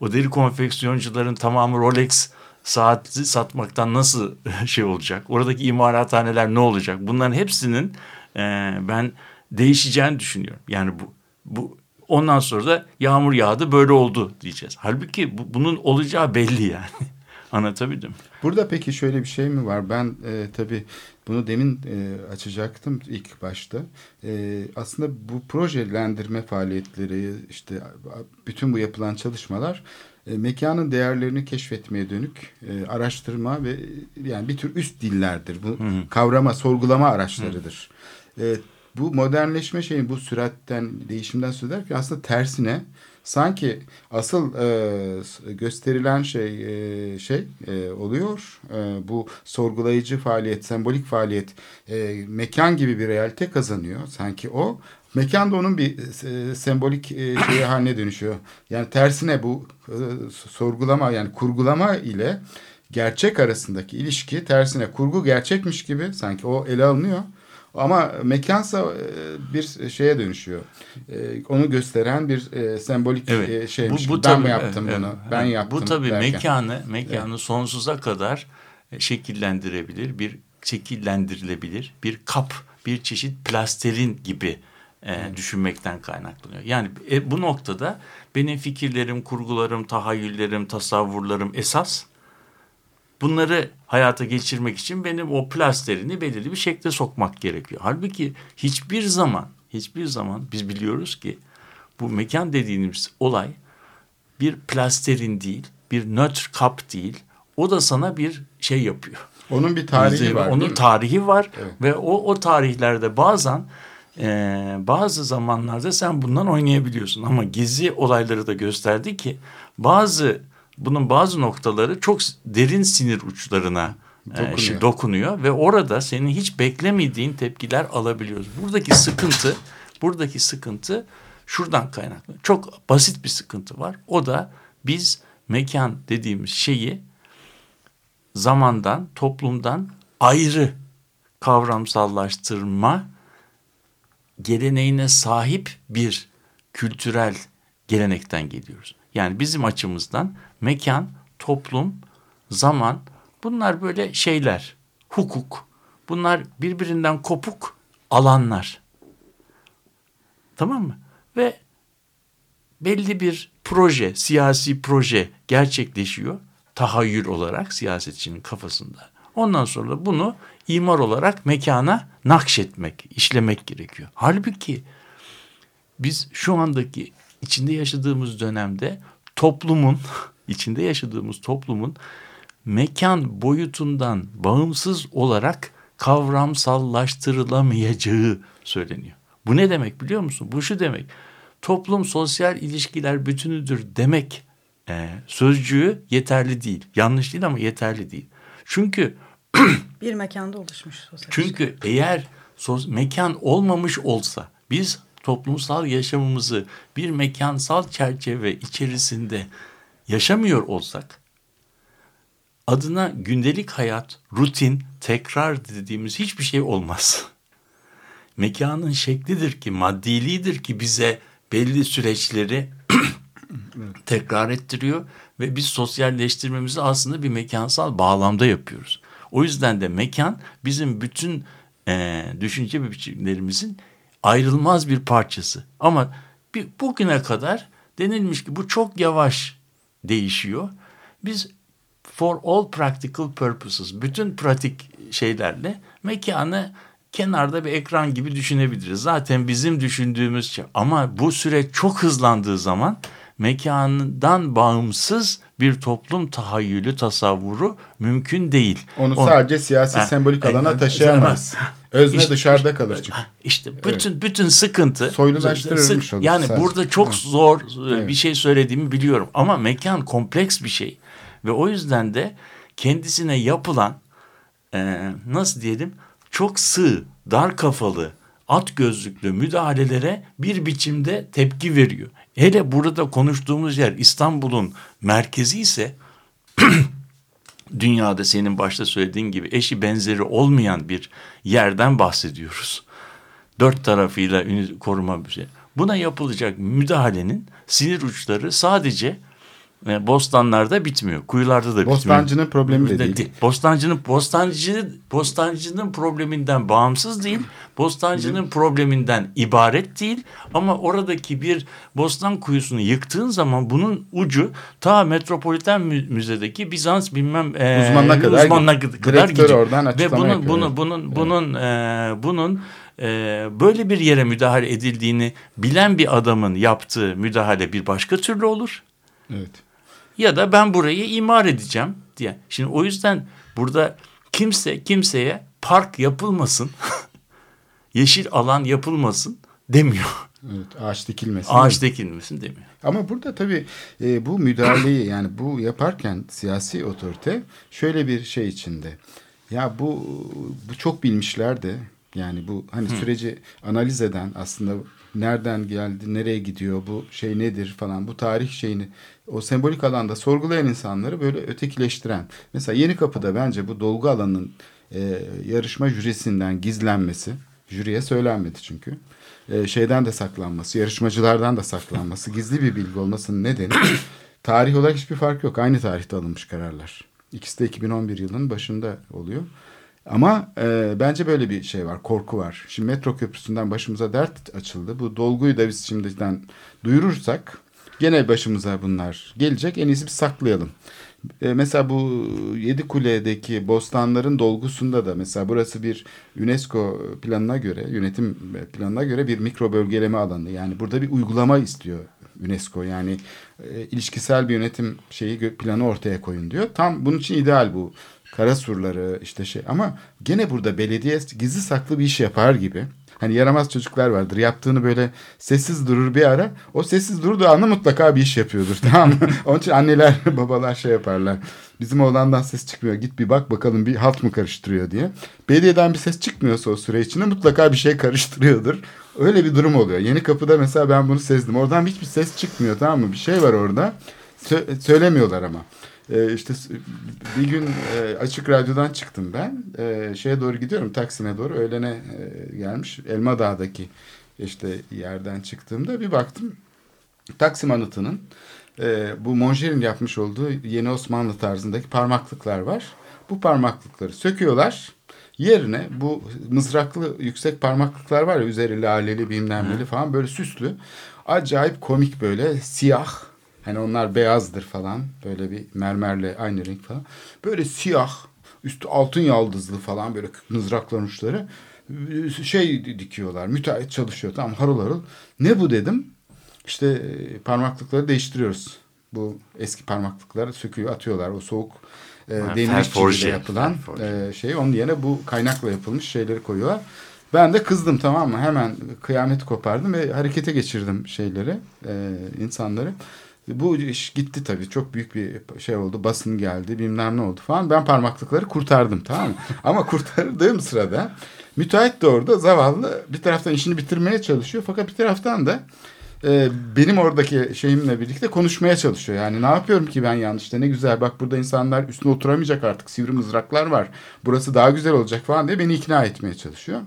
o deri konfeksiyoncuların tamamı Rolex saati satmaktan nasıl şey olacak? Oradaki imalathaneler ne olacak? Bunların hepsinin e, ben değişeceğini düşünüyorum. Yani bu, bu ondan sonra da yağmur yağdı böyle oldu diyeceğiz. Halbuki bu, bunun olacağı belli yani. Anlatabildim. Burada peki şöyle bir şey mi var? Ben e, tabii bunu demin e, açacaktım ilk başta. E, aslında bu projelendirme faaliyetleri, işte bütün bu yapılan çalışmalar e, mekanın değerlerini keşfetmeye dönük e, araştırma ve yani bir tür üst dillerdir. Bu hı hı. kavrama, sorgulama araçlarıdır. Hı. E, bu modernleşme şeyin bu süratten, değişimden söz ederken aslında tersine sanki asıl e, gösterilen şey e, şey e, oluyor. E, bu sorgulayıcı faaliyet, sembolik faaliyet e, mekan gibi bir realite kazanıyor. Sanki o mekan da onun bir e, sembolik e, şeyi haline dönüşüyor. Yani tersine bu e, sorgulama yani kurgulama ile gerçek arasındaki ilişki tersine kurgu gerçekmiş gibi sanki o ele alınıyor. Ama mekansa e, bir şeye dönüşüyor. E, onu gösteren bir e, sembolik evet. şeymiş. Bu, bu ben tabii, mi yaptım evet, bunu? Evet. Ben yaptım. Bu tabii derken. mekanı mekanı evet. sonsuza kadar şekillendirebilir, bir şekillendirilebilir bir kap, bir çeşit plasterin gibi e, düşünmekten kaynaklanıyor. Yani e, bu noktada benim fikirlerim, kurgularım, tahayyüllerim, tasavvurlarım esas Bunları hayata geçirmek için benim o plasterini belirli bir şekilde sokmak gerekiyor. Halbuki hiçbir zaman, hiçbir zaman biz biliyoruz ki bu mekan dediğimiz olay bir plasterin değil, bir nötr kap değil. O da sana bir şey yapıyor. Onun bir tarihi var. Onun tarihi var evet. ve o o tarihlerde bazen e, bazı zamanlarda sen bundan oynayabiliyorsun. Ama gezi olayları da gösterdi ki bazı bunun bazı noktaları çok derin sinir uçlarına e, dokunuyor. E, dokunuyor ve orada senin hiç beklemediğin tepkiler alabiliyoruz. Buradaki sıkıntı, buradaki sıkıntı şuradan kaynaklı. Çok basit bir sıkıntı var. O da biz mekan dediğimiz şeyi zamandan, toplumdan ayrı kavramsallaştırma geleneğine sahip bir kültürel gelenekten geliyoruz. Yani bizim açımızdan mekan, toplum, zaman bunlar böyle şeyler. Hukuk. Bunlar birbirinden kopuk alanlar. Tamam mı? Ve belli bir proje, siyasi proje gerçekleşiyor. Tahayyül olarak siyasetçinin kafasında. Ondan sonra bunu imar olarak mekana nakşetmek, işlemek gerekiyor. Halbuki biz şu andaki içinde yaşadığımız dönemde toplumun içinde yaşadığımız toplumun mekan boyutundan bağımsız olarak kavramsallaştırılamayacağı söyleniyor. Bu ne demek biliyor musun? Bu şu demek. Toplum sosyal ilişkiler bütünüdür demek e, sözcüğü yeterli değil. Yanlış değil ama yeterli değil. Çünkü bir mekanda oluşmuş sosyal Çünkü ilişki. eğer sos, mekan olmamış olsa biz toplumsal yaşamımızı bir mekansal çerçeve içerisinde yaşamıyor olsak adına gündelik hayat, rutin, tekrar dediğimiz hiçbir şey olmaz. Mekanın şeklidir ki, maddiliğidir ki bize belli süreçleri tekrar ettiriyor ve biz sosyalleştirmemizi aslında bir mekansal bağlamda yapıyoruz. O yüzden de mekan bizim bütün e, düşünce biçimlerimizin ayrılmaz bir parçası. Ama bir, bugüne kadar denilmiş ki bu çok yavaş değişiyor. Biz for all practical purposes bütün pratik şeylerle mekanı kenarda bir ekran gibi düşünebiliriz. Zaten bizim düşündüğümüz şey. Ama bu süreç çok hızlandığı zaman mekandan bağımsız bir toplum tahayyülü, tasavvuru mümkün değil. Onu On- sadece siyasi Ha, sembolik e, alana e, taşıyamaz. Özne İşte- dışarıda kalır çünkü. İşte bütün bütün sıkıntı Soylulaştırılmış Sık- olur Yani sadece. burada çok zor e, Evet. bir şey söylediğimi biliyorum ama mekan kompleks bir şey ve o yüzden de kendisine yapılan e, nasıl diyelim çok sığ, dar kafalı, at gözlüklü müdahalelere bir biçimde tepki veriyor. Hele burada konuştuğumuz yer İstanbul'un merkezi ise dünyada senin başta söylediğin gibi eşi benzeri olmayan bir yerden bahsediyoruz. Dört tarafıyla koruma bir şey. Buna yapılacak müdahalenin sinir uçları sadece e, bostanlarda bitmiyor. Kuyularda da bitmiyor. Bostancının problemi de değil. Bostancının bostancı bostancının probleminden bağımsız değil. Bostancının probleminden ibaret değil ama oradaki bir bostan kuyusunu yıktığın zaman bunun ucu ta Metropoliten Mü- Müze'deki Bizans bilmem e, Uzmanına kadar uzmanına kadar gidiyor. oradan Ve bunun yapıyor, bunu evet. bunun bunun e, bunun e, böyle bir yere müdahale edildiğini bilen bir adamın yaptığı müdahale bir başka türlü olur Evet. Ya da ben burayı imar edeceğim diye. Şimdi o yüzden burada kimse kimseye park yapılmasın, yeşil alan yapılmasın demiyor. Evet, ağaç dikilmesin. Ağaç dikilmesin demiyor. Ama burada tabii e, bu müdahaleyi yani bu yaparken siyasi otorite şöyle bir şey içinde. Ya bu bu çok bilmişler de yani bu hani süreci analiz eden aslında nereden geldi, nereye gidiyor, bu şey nedir falan bu tarih şeyini o sembolik alanda sorgulayan insanları böyle ötekileştiren. Mesela Yeni Kapı'da bence bu dolgu alanının e, yarışma jürisinden gizlenmesi, jüriye söylenmedi çünkü. E, şeyden de saklanması, yarışmacılardan da saklanması, gizli bir bilgi olmasının nedeni tarih olarak hiçbir fark yok. Aynı tarihte alınmış kararlar. İkisi de 2011 yılının başında oluyor. Ama e, bence böyle bir şey var, korku var. Şimdi metro köprüsünden başımıza dert açıldı. Bu dolguyu da biz şimdiden duyurursak gene başımıza bunlar gelecek. En iyisi bir saklayalım. E, mesela bu Yedi Kule'deki bostanların dolgusunda da mesela burası bir UNESCO planına göre, yönetim planına göre bir mikro bölgeleme alanı. Yani burada bir uygulama istiyor UNESCO. Yani e, ilişkisel bir yönetim şeyi planı ortaya koyun diyor. Tam bunun için ideal bu. Kara surları işte şey ama gene burada belediye gizli saklı bir iş yapar gibi. Hani yaramaz çocuklar vardır. Yaptığını böyle sessiz durur bir ara. O sessiz durduğu anda mutlaka bir iş yapıyordur. Tamam mı? Onun için anneler babalar şey yaparlar. Bizim oğlandan ses çıkmıyor. Git bir bak bakalım bir halt mı karıştırıyor diye. Belediyeden bir ses çıkmıyorsa o süre içinde mutlaka bir şey karıştırıyordur. Öyle bir durum oluyor. Yeni kapıda mesela ben bunu sezdim. Oradan hiçbir ses çıkmıyor tamam mı? Bir şey var orada. Sö- söylemiyorlar ama. Ee, işte bir gün e, açık radyodan çıktım ben. Ee, şeye doğru gidiyorum Taksim'e doğru. Öğlene e, gelmiş. Elma Dağ'daki işte yerden çıktığımda bir baktım. Taksim anıtının e, bu Monjer'in yapmış olduğu yeni Osmanlı tarzındaki parmaklıklar var. Bu parmaklıkları söküyorlar. Yerine bu mızraklı yüksek parmaklıklar var ya üzeri laleli bilmem neli falan böyle süslü. Acayip komik böyle siyah. Hani onlar beyazdır falan. Böyle bir mermerle aynı renk falan. Böyle siyah. Üstü altın yaldızlı falan böyle mızrakların uçları. Şey dikiyorlar. Müteahhit çalışıyor. Tamam harıl harıl. Ne bu dedim. İşte e, parmaklıkları değiştiriyoruz. Bu eski parmaklıkları söküyor atıyorlar. O soğuk e, işçiliğiyle yapılan e, şey. Onun yerine bu kaynakla yapılmış şeyleri koyuyorlar. Ben de kızdım tamam mı? Hemen kıyameti kopardım ve harekete geçirdim şeyleri, e, insanları. Bu iş gitti tabii. Çok büyük bir şey oldu. Basın geldi bilmem ne oldu falan. Ben parmaklıkları kurtardım tamam mı? Ama kurtardığım sırada müteahhit de orada zavallı bir taraftan işini bitirmeye çalışıyor. Fakat bir taraftan da e, benim oradaki şeyimle birlikte konuşmaya çalışıyor. Yani ne yapıyorum ki ben yanlış işte ne güzel bak burada insanlar üstüne oturamayacak artık sivri mızraklar var. Burası daha güzel olacak falan diye beni ikna etmeye çalışıyor.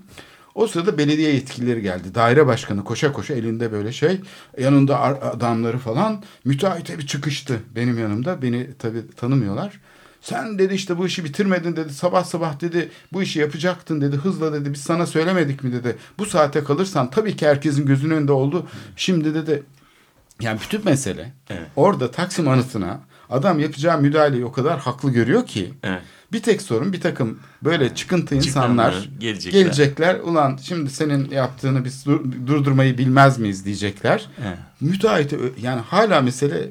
O sırada belediye yetkilileri geldi. Daire başkanı koşa koşa elinde böyle şey. Yanında ar- adamları falan. Müteahhite bir çıkıştı benim yanımda. Beni tabii tanımıyorlar. Sen dedi işte bu işi bitirmedin dedi. Sabah sabah dedi bu işi yapacaktın dedi. Hızla dedi biz sana söylemedik mi dedi. Bu saate kalırsan tabii ki herkesin gözünün önünde oldu. Şimdi dedi yani bütün mesele Evet. orada Taksim anıtına adam yapacağı müdahaleyi o kadar haklı görüyor ki Evet. Bir tek sorun bir takım böyle çıkıntı insanlar Çıkanlar, gelecekler. gelecekler. Ulan şimdi senin yaptığını biz dur- durdurmayı bilmez miyiz diyecekler. Evet. Müteahhit yani hala mesele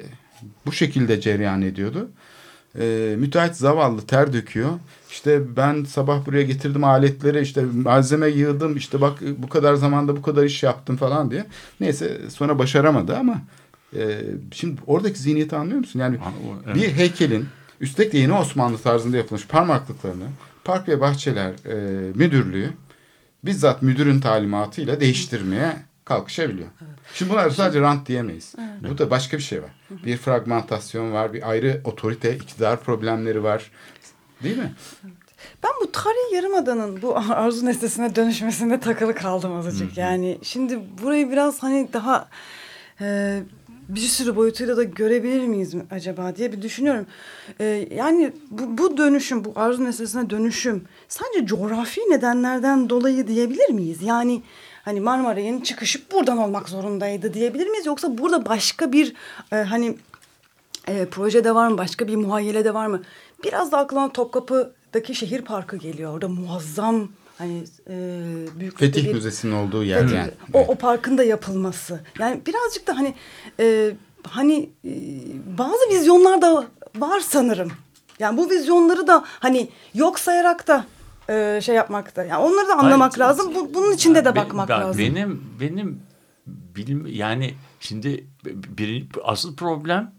bu şekilde cereyan ediyordu. Ee, müteahhit zavallı ter döküyor. İşte ben sabah buraya getirdim aletleri işte malzeme yığdım işte bak bu kadar zamanda bu kadar iş yaptım falan diye. Neyse sonra başaramadı ama e, şimdi oradaki zihniyeti anlıyor musun? Yani evet. bir heykelin üstelik de yeni Osmanlı tarzında yapılmış parmaklıklarını Park ve Bahçeler e, Müdürlüğü bizzat müdürün talimatıyla değiştirmeye kalkışabiliyor. Şimdi bunlar sadece rant diyemeyiz. Bu da başka bir şey var. Bir fragmentasyon var, bir ayrı otorite, iktidar problemleri var. Değil mi? Ben bu tarihi yarımadanın bu arzu nesnesine dönüşmesinde takılı kaldım azıcık. Yani şimdi burayı biraz hani daha e, bir sürü boyutuyla da görebilir miyiz mi acaba diye bir düşünüyorum. E, yani bu, bu dönüşüm, bu arzu nesnesine dönüşüm sadece coğrafi nedenlerden dolayı diyebilir miyiz? Yani hani Marmaray'ın çıkışı buradan olmak zorundaydı diyebilir miyiz? Yoksa burada başka bir e, hani e, projede var mı? Başka bir muhayyelede var mı? Biraz da aklıma Topkapı'daki şehir parkı geliyor. Orada muazzam hani e, büyüklükte Fetih bir... Müzesi'nin olduğu yer Fetih- yani. O, o parkın da yapılması. Yani birazcık da hani e, hani e, bazı vizyonlar da var sanırım. Yani bu vizyonları da hani yok sayarak da e, şey yapmakta. Yani onları da anlamak Hayır, lazım. Bu, bunun içinde de bakmak ben- lazım. Benim benim bilim yani şimdi bir, asıl problem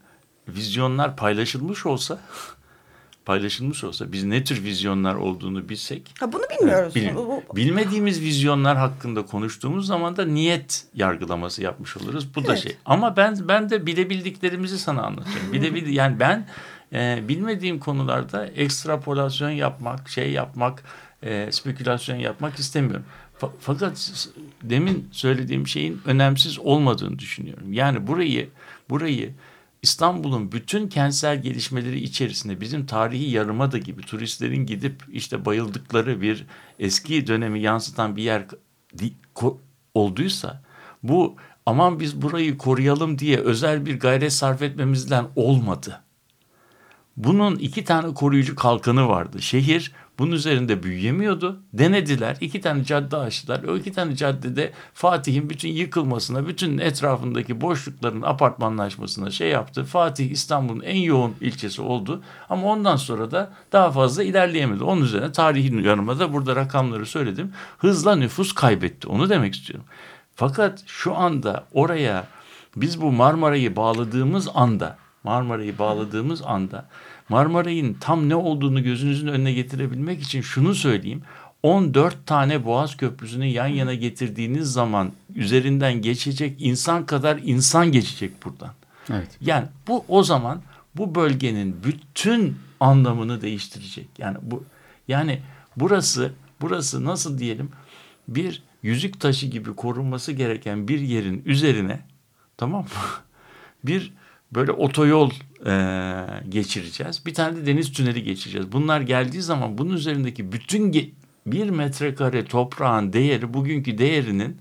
vizyonlar paylaşılmış olsa paylaşılmış olsa biz ne tür vizyonlar olduğunu bilsek Ha, bunu bilmiyoruz. Bu- bilmediğimiz vizyonlar hakkında konuştuğumuz zaman da niyet yargılaması yapmış oluruz. Bu da Evet. şey. Ama ben ben de bilebildiklerimizi sana anlatacağım. Bilebildi yani ben e, bilmediğim konularda ekstrapolasyon yapmak, şey yapmak, e, spekülasyon yapmak istemiyorum. Fa- fakat demin söylediğim şeyin önemsiz olmadığını düşünüyorum. Yani burayı burayı İstanbul'un bütün kentsel gelişmeleri içerisinde bizim tarihi yarımada gibi turistlerin gidip işte bayıldıkları bir eski dönemi yansıtan bir yer olduysa bu aman biz burayı koruyalım diye özel bir gayret sarf etmemizden olmadı. Bunun iki tane koruyucu kalkanı vardı. Şehir bunun üzerinde büyüyemiyordu. Denediler. iki tane cadde açtılar. O iki tane caddede Fatih'in bütün yıkılmasına, bütün etrafındaki boşlukların apartmanlaşmasına şey yaptı. Fatih İstanbul'un en yoğun ilçesi oldu. Ama ondan sonra da daha fazla ilerleyemedi. Onun üzerine tarihin yarımada burada rakamları söyledim. Hızla nüfus kaybetti. Onu demek istiyorum. Fakat şu anda oraya biz bu Marmara'yı bağladığımız anda Marmara'yı bağladığımız anda Marmaray'ın tam ne olduğunu gözünüzün önüne getirebilmek için şunu söyleyeyim. 14 tane Boğaz Köprüsü'nü yan yana getirdiğiniz zaman üzerinden geçecek insan kadar insan geçecek buradan. Evet. Yani bu o zaman bu bölgenin bütün anlamını değiştirecek. Yani bu yani burası burası nasıl diyelim bir yüzük taşı gibi korunması gereken bir yerin üzerine tamam mı? Bir böyle otoyol e, geçireceğiz. Bir tane de deniz tüneli geçireceğiz. Bunlar geldiği zaman bunun üzerindeki bütün ge- bir metrekare toprağın değeri bugünkü değerinin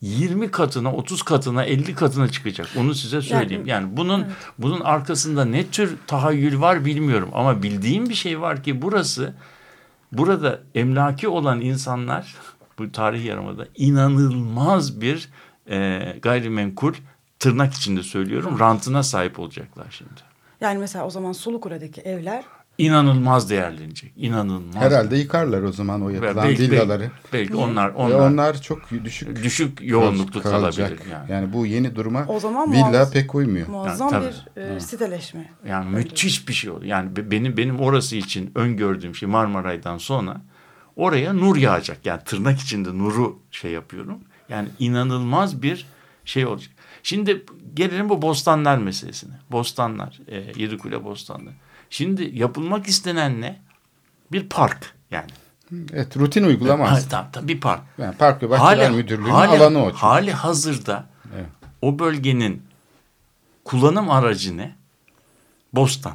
20 katına, 30 katına, 50 katına çıkacak. Onu size söyleyeyim. Yani, bunun bunun arkasında ne tür tahayyül var bilmiyorum ama bildiğim bir şey var ki burası burada emlaki olan insanlar bu tarih yarımada inanılmaz bir e, gayrimenkul tırnak içinde söylüyorum rantına sahip olacaklar şimdi. Yani mesela o zaman Sulukule'deki evler İnanılmaz değerlenecek. İnanılmaz. Herhalde yıkarlar o zaman o yapılan belki, villaları. belki, belki onlar Ve onlar, onlar çok düşük düşük yoğunluklu kalacak. kalabilir yani. Yani bu yeni duruma O zaman villa muazzam- pek uymuyor. muazzam tabii. bir e, siteleşme. Yani müthiş bir şey oldu. Yani be- benim benim orası için öngördüğüm şey Marmaray'dan sonra oraya nur yağacak. Yani tırnak içinde nuru şey yapıyorum. Yani inanılmaz bir şey olacak. Şimdi gelelim bu bostanlar meselesine. Bostanlar, e, Yedikule bostanları. Şimdi yapılmak istenen ne? Bir park yani. Evet rutin uygulama Ha, aslında. tamam, tamam, bir park. Yani Park ve Bahçeler Müdürlüğü'nün alanı o. çünkü. Hali hazırda Evet. o bölgenin kullanım aracı ne? Bostan.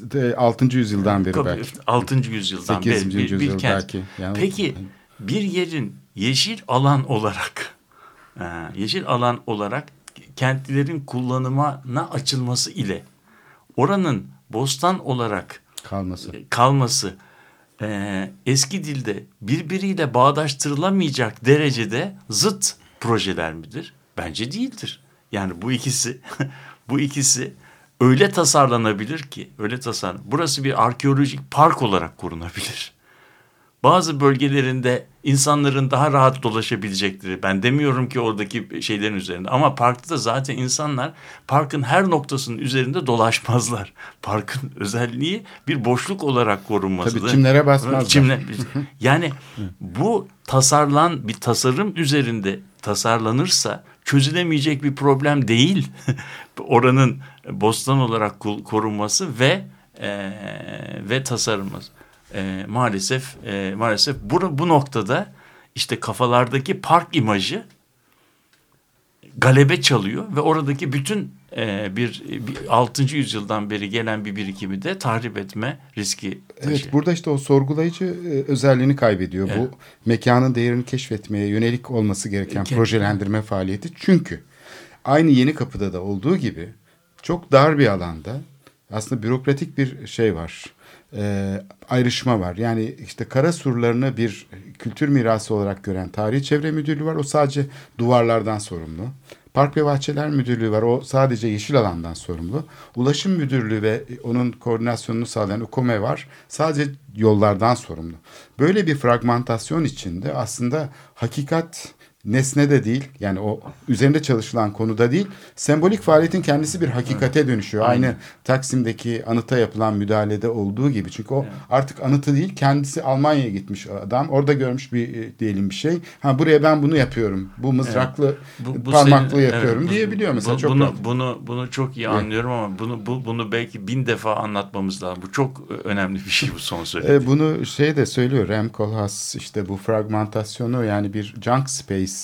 De 6. yüzyıldan beri Tabii, belki. 6. yüzyıldan 8. beri bir, bir yüzyıl kent. belki. Yani- Peki bir yerin yeşil alan olarak e, yeşil alan olarak kentlilerin kullanımına açılması ile oranın bostan olarak kalması. kalması e, eski dilde birbiriyle bağdaştırılamayacak derecede zıt projeler midir? Bence değildir. Yani bu ikisi bu ikisi öyle tasarlanabilir ki öyle tasarlan. Burası bir arkeolojik park olarak korunabilir. Bazı bölgelerinde insanların daha rahat dolaşabilecekleri. Ben demiyorum ki oradaki şeylerin üzerinde ama parkta da zaten insanlar parkın her noktasının üzerinde dolaşmazlar. Parkın özelliği bir boşluk olarak korunmasıdır. Tabii çimlere basmazlar. Çimle, yani bu tasarlan bir tasarım üzerinde tasarlanırsa çözülemeyecek bir problem değil. Oranın bostan olarak korunması ve e, ve tasarımı. E, maalesef e, maalesef bu, bu noktada işte kafalardaki park imajı galebe çalıyor ve oradaki bütün e, bir, bir 6. yüzyıldan beri gelen bir birikimi de tahrip etme riski taşıyor. Evet burada işte o sorgulayıcı e, özelliğini kaybediyor. Evet. Bu mekanın değerini keşfetmeye yönelik olması gereken Kendi. projelendirme faaliyeti. Çünkü aynı yeni kapıda da olduğu gibi çok dar bir alanda aslında bürokratik bir şey var. E, ayrışma var. Yani işte kara surlarını bir kültür mirası olarak gören tarihi çevre müdürlüğü var. O sadece duvarlardan sorumlu. Park ve Bahçeler Müdürlüğü var. O sadece yeşil alandan sorumlu. Ulaşım Müdürlüğü ve onun koordinasyonunu sağlayan UKOME var. Sadece yollardan sorumlu. Böyle bir fragmentasyon içinde aslında hakikat nesne de değil yani o üzerinde çalışılan konuda değil sembolik faaliyetin kendisi bir hakikate dönüşüyor. Aynen. Aynı Taksim'deki anıta yapılan müdahalede olduğu gibi. Çünkü o evet. artık anıtı değil kendisi Almanya'ya gitmiş adam. Orada görmüş bir e, diyelim bir şey. Ha buraya ben bunu yapıyorum. Bu mızraklı evet. bu, bu parmaklı senin, yapıyorum evet, diyebiliyor mesela. Bu, çok bunu, bunu bunu çok iyi evet. anlıyorum ama bunu bu, bunu belki bin defa anlatmamız lazım. Bu çok e, önemli bir şey bu son söylediğim. E, bunu şey de söylüyor Rem Koolhaas işte bu fragmentasyonu yani bir junk space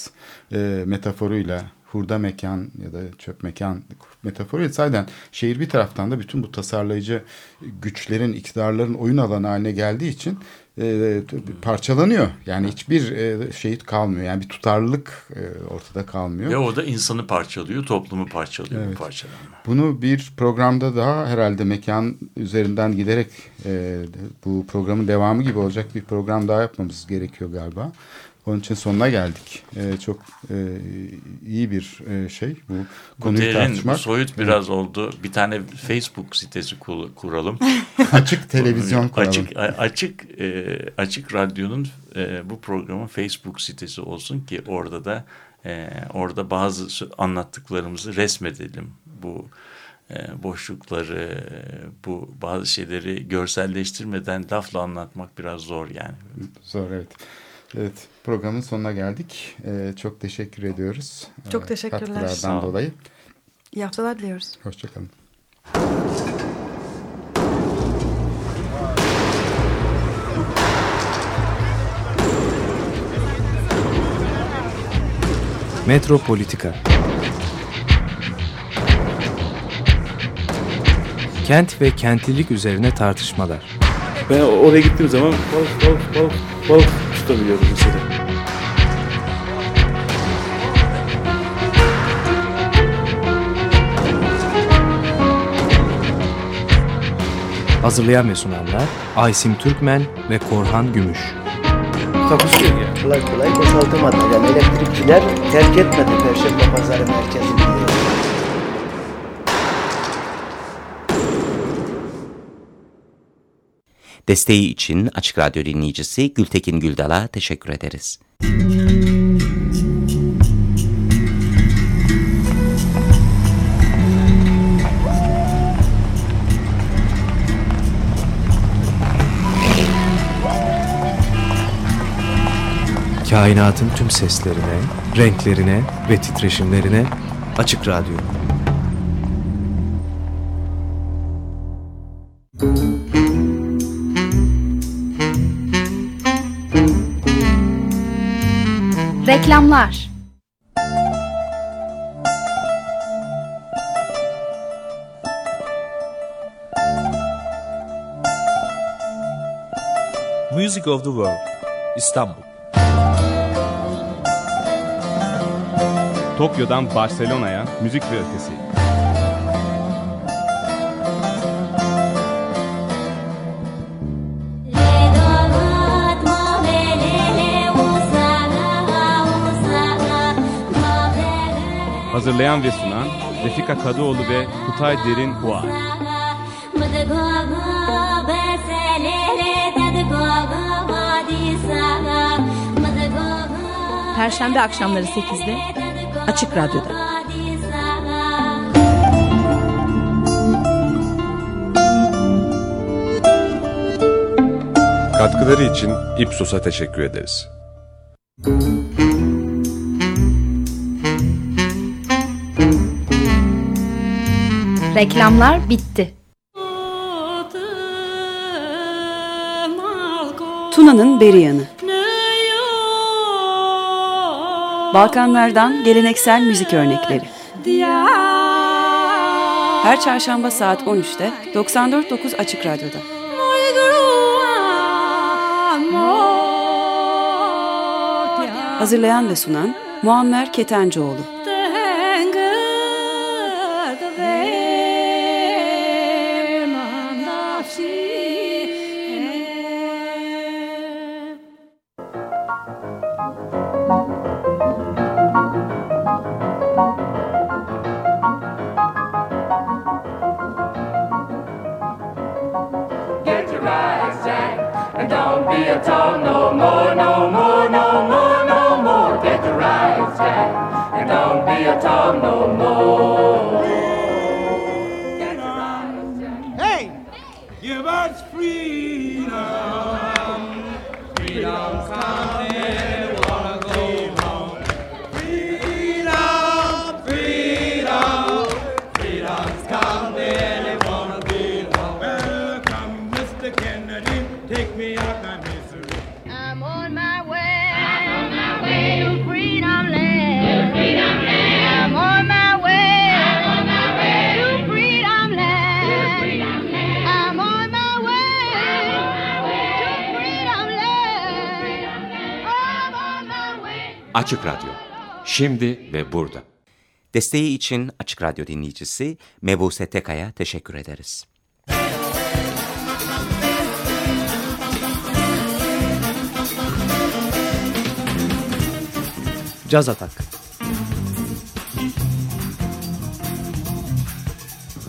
e, metaforuyla hurda mekan ya da çöp mekan metaforuyla sayeden şehir bir taraftan da bütün bu tasarlayıcı güçlerin, iktidarların oyun alanı haline geldiği için e, parçalanıyor. Yani hiçbir e, şehit kalmıyor. Yani bir tutarlılık e, ortada kalmıyor. Ve o da insanı parçalıyor, toplumu parçalıyor evet. bu parçalanma. Bunu bir programda daha herhalde mekan üzerinden giderek e, bu programın devamı gibi olacak bir program daha yapmamız gerekiyor galiba. Onun için sonuna geldik. Ee, çok e, iyi bir e, şey bu, bu konuyu derin, tartışmak. Bu soyut biraz oldu. Bir tane Facebook sitesi kuralım. açık televizyon kuralım. Açık açık e, açık radyonun e, bu programın Facebook sitesi olsun ki orada da e, orada bazı anlattıklarımızı resmedelim. Bu e, boşlukları, bu bazı şeyleri görselleştirmeden lafla anlatmak biraz zor yani. Zor evet. Evet programın sonuna geldik. Ee, çok teşekkür ediyoruz. Çok teşekkürler. Katkılardan dolayı. İyi haftalar diliyoruz. Hoşçakalın. Metropolitika Kent ve kentlilik üzerine tartışmalar. Ben oraya gittiğim zaman balık balık balık balık tutabiliyoruz mesela. Hazırlayan ve sunanlar Aysim Türkmen ve Korhan Gümüş. Takusuyor ya. Kolay kolay boşaltamadı. Yani elektrikçiler terk etmedi Perşembe Pazarı merkezini. Desteği için Açık Radyo dinleyicisi Gültekin Güldal'a teşekkür ederiz. Kainatın tüm seslerine, renklerine ve titreşimlerine Açık Radyo. Reklamlar Music of the World İstanbul Tokyo'dan Barcelona'ya müzik ve ötesi. Hazırlayan ve sunan Refika Kadıoğlu ve Kutay Derin Huar. Perşembe akşamları 8'de Açık Radyo'da. Katkıları için Ipsos'a teşekkür ederiz. Reklamlar bitti. Tuna'nın beri yanı. Balkanlardan geleneksel müzik örnekleri. Her çarşamba saat 13'te 94.9 Açık Radyo'da. Hazırlayan ve sunan Muammer Ketencoğlu. Şimdi ve burada. Desteği için Açık Radyo dinleyicisi Mebuse Tekay'a teşekkür ederiz. Caz Atak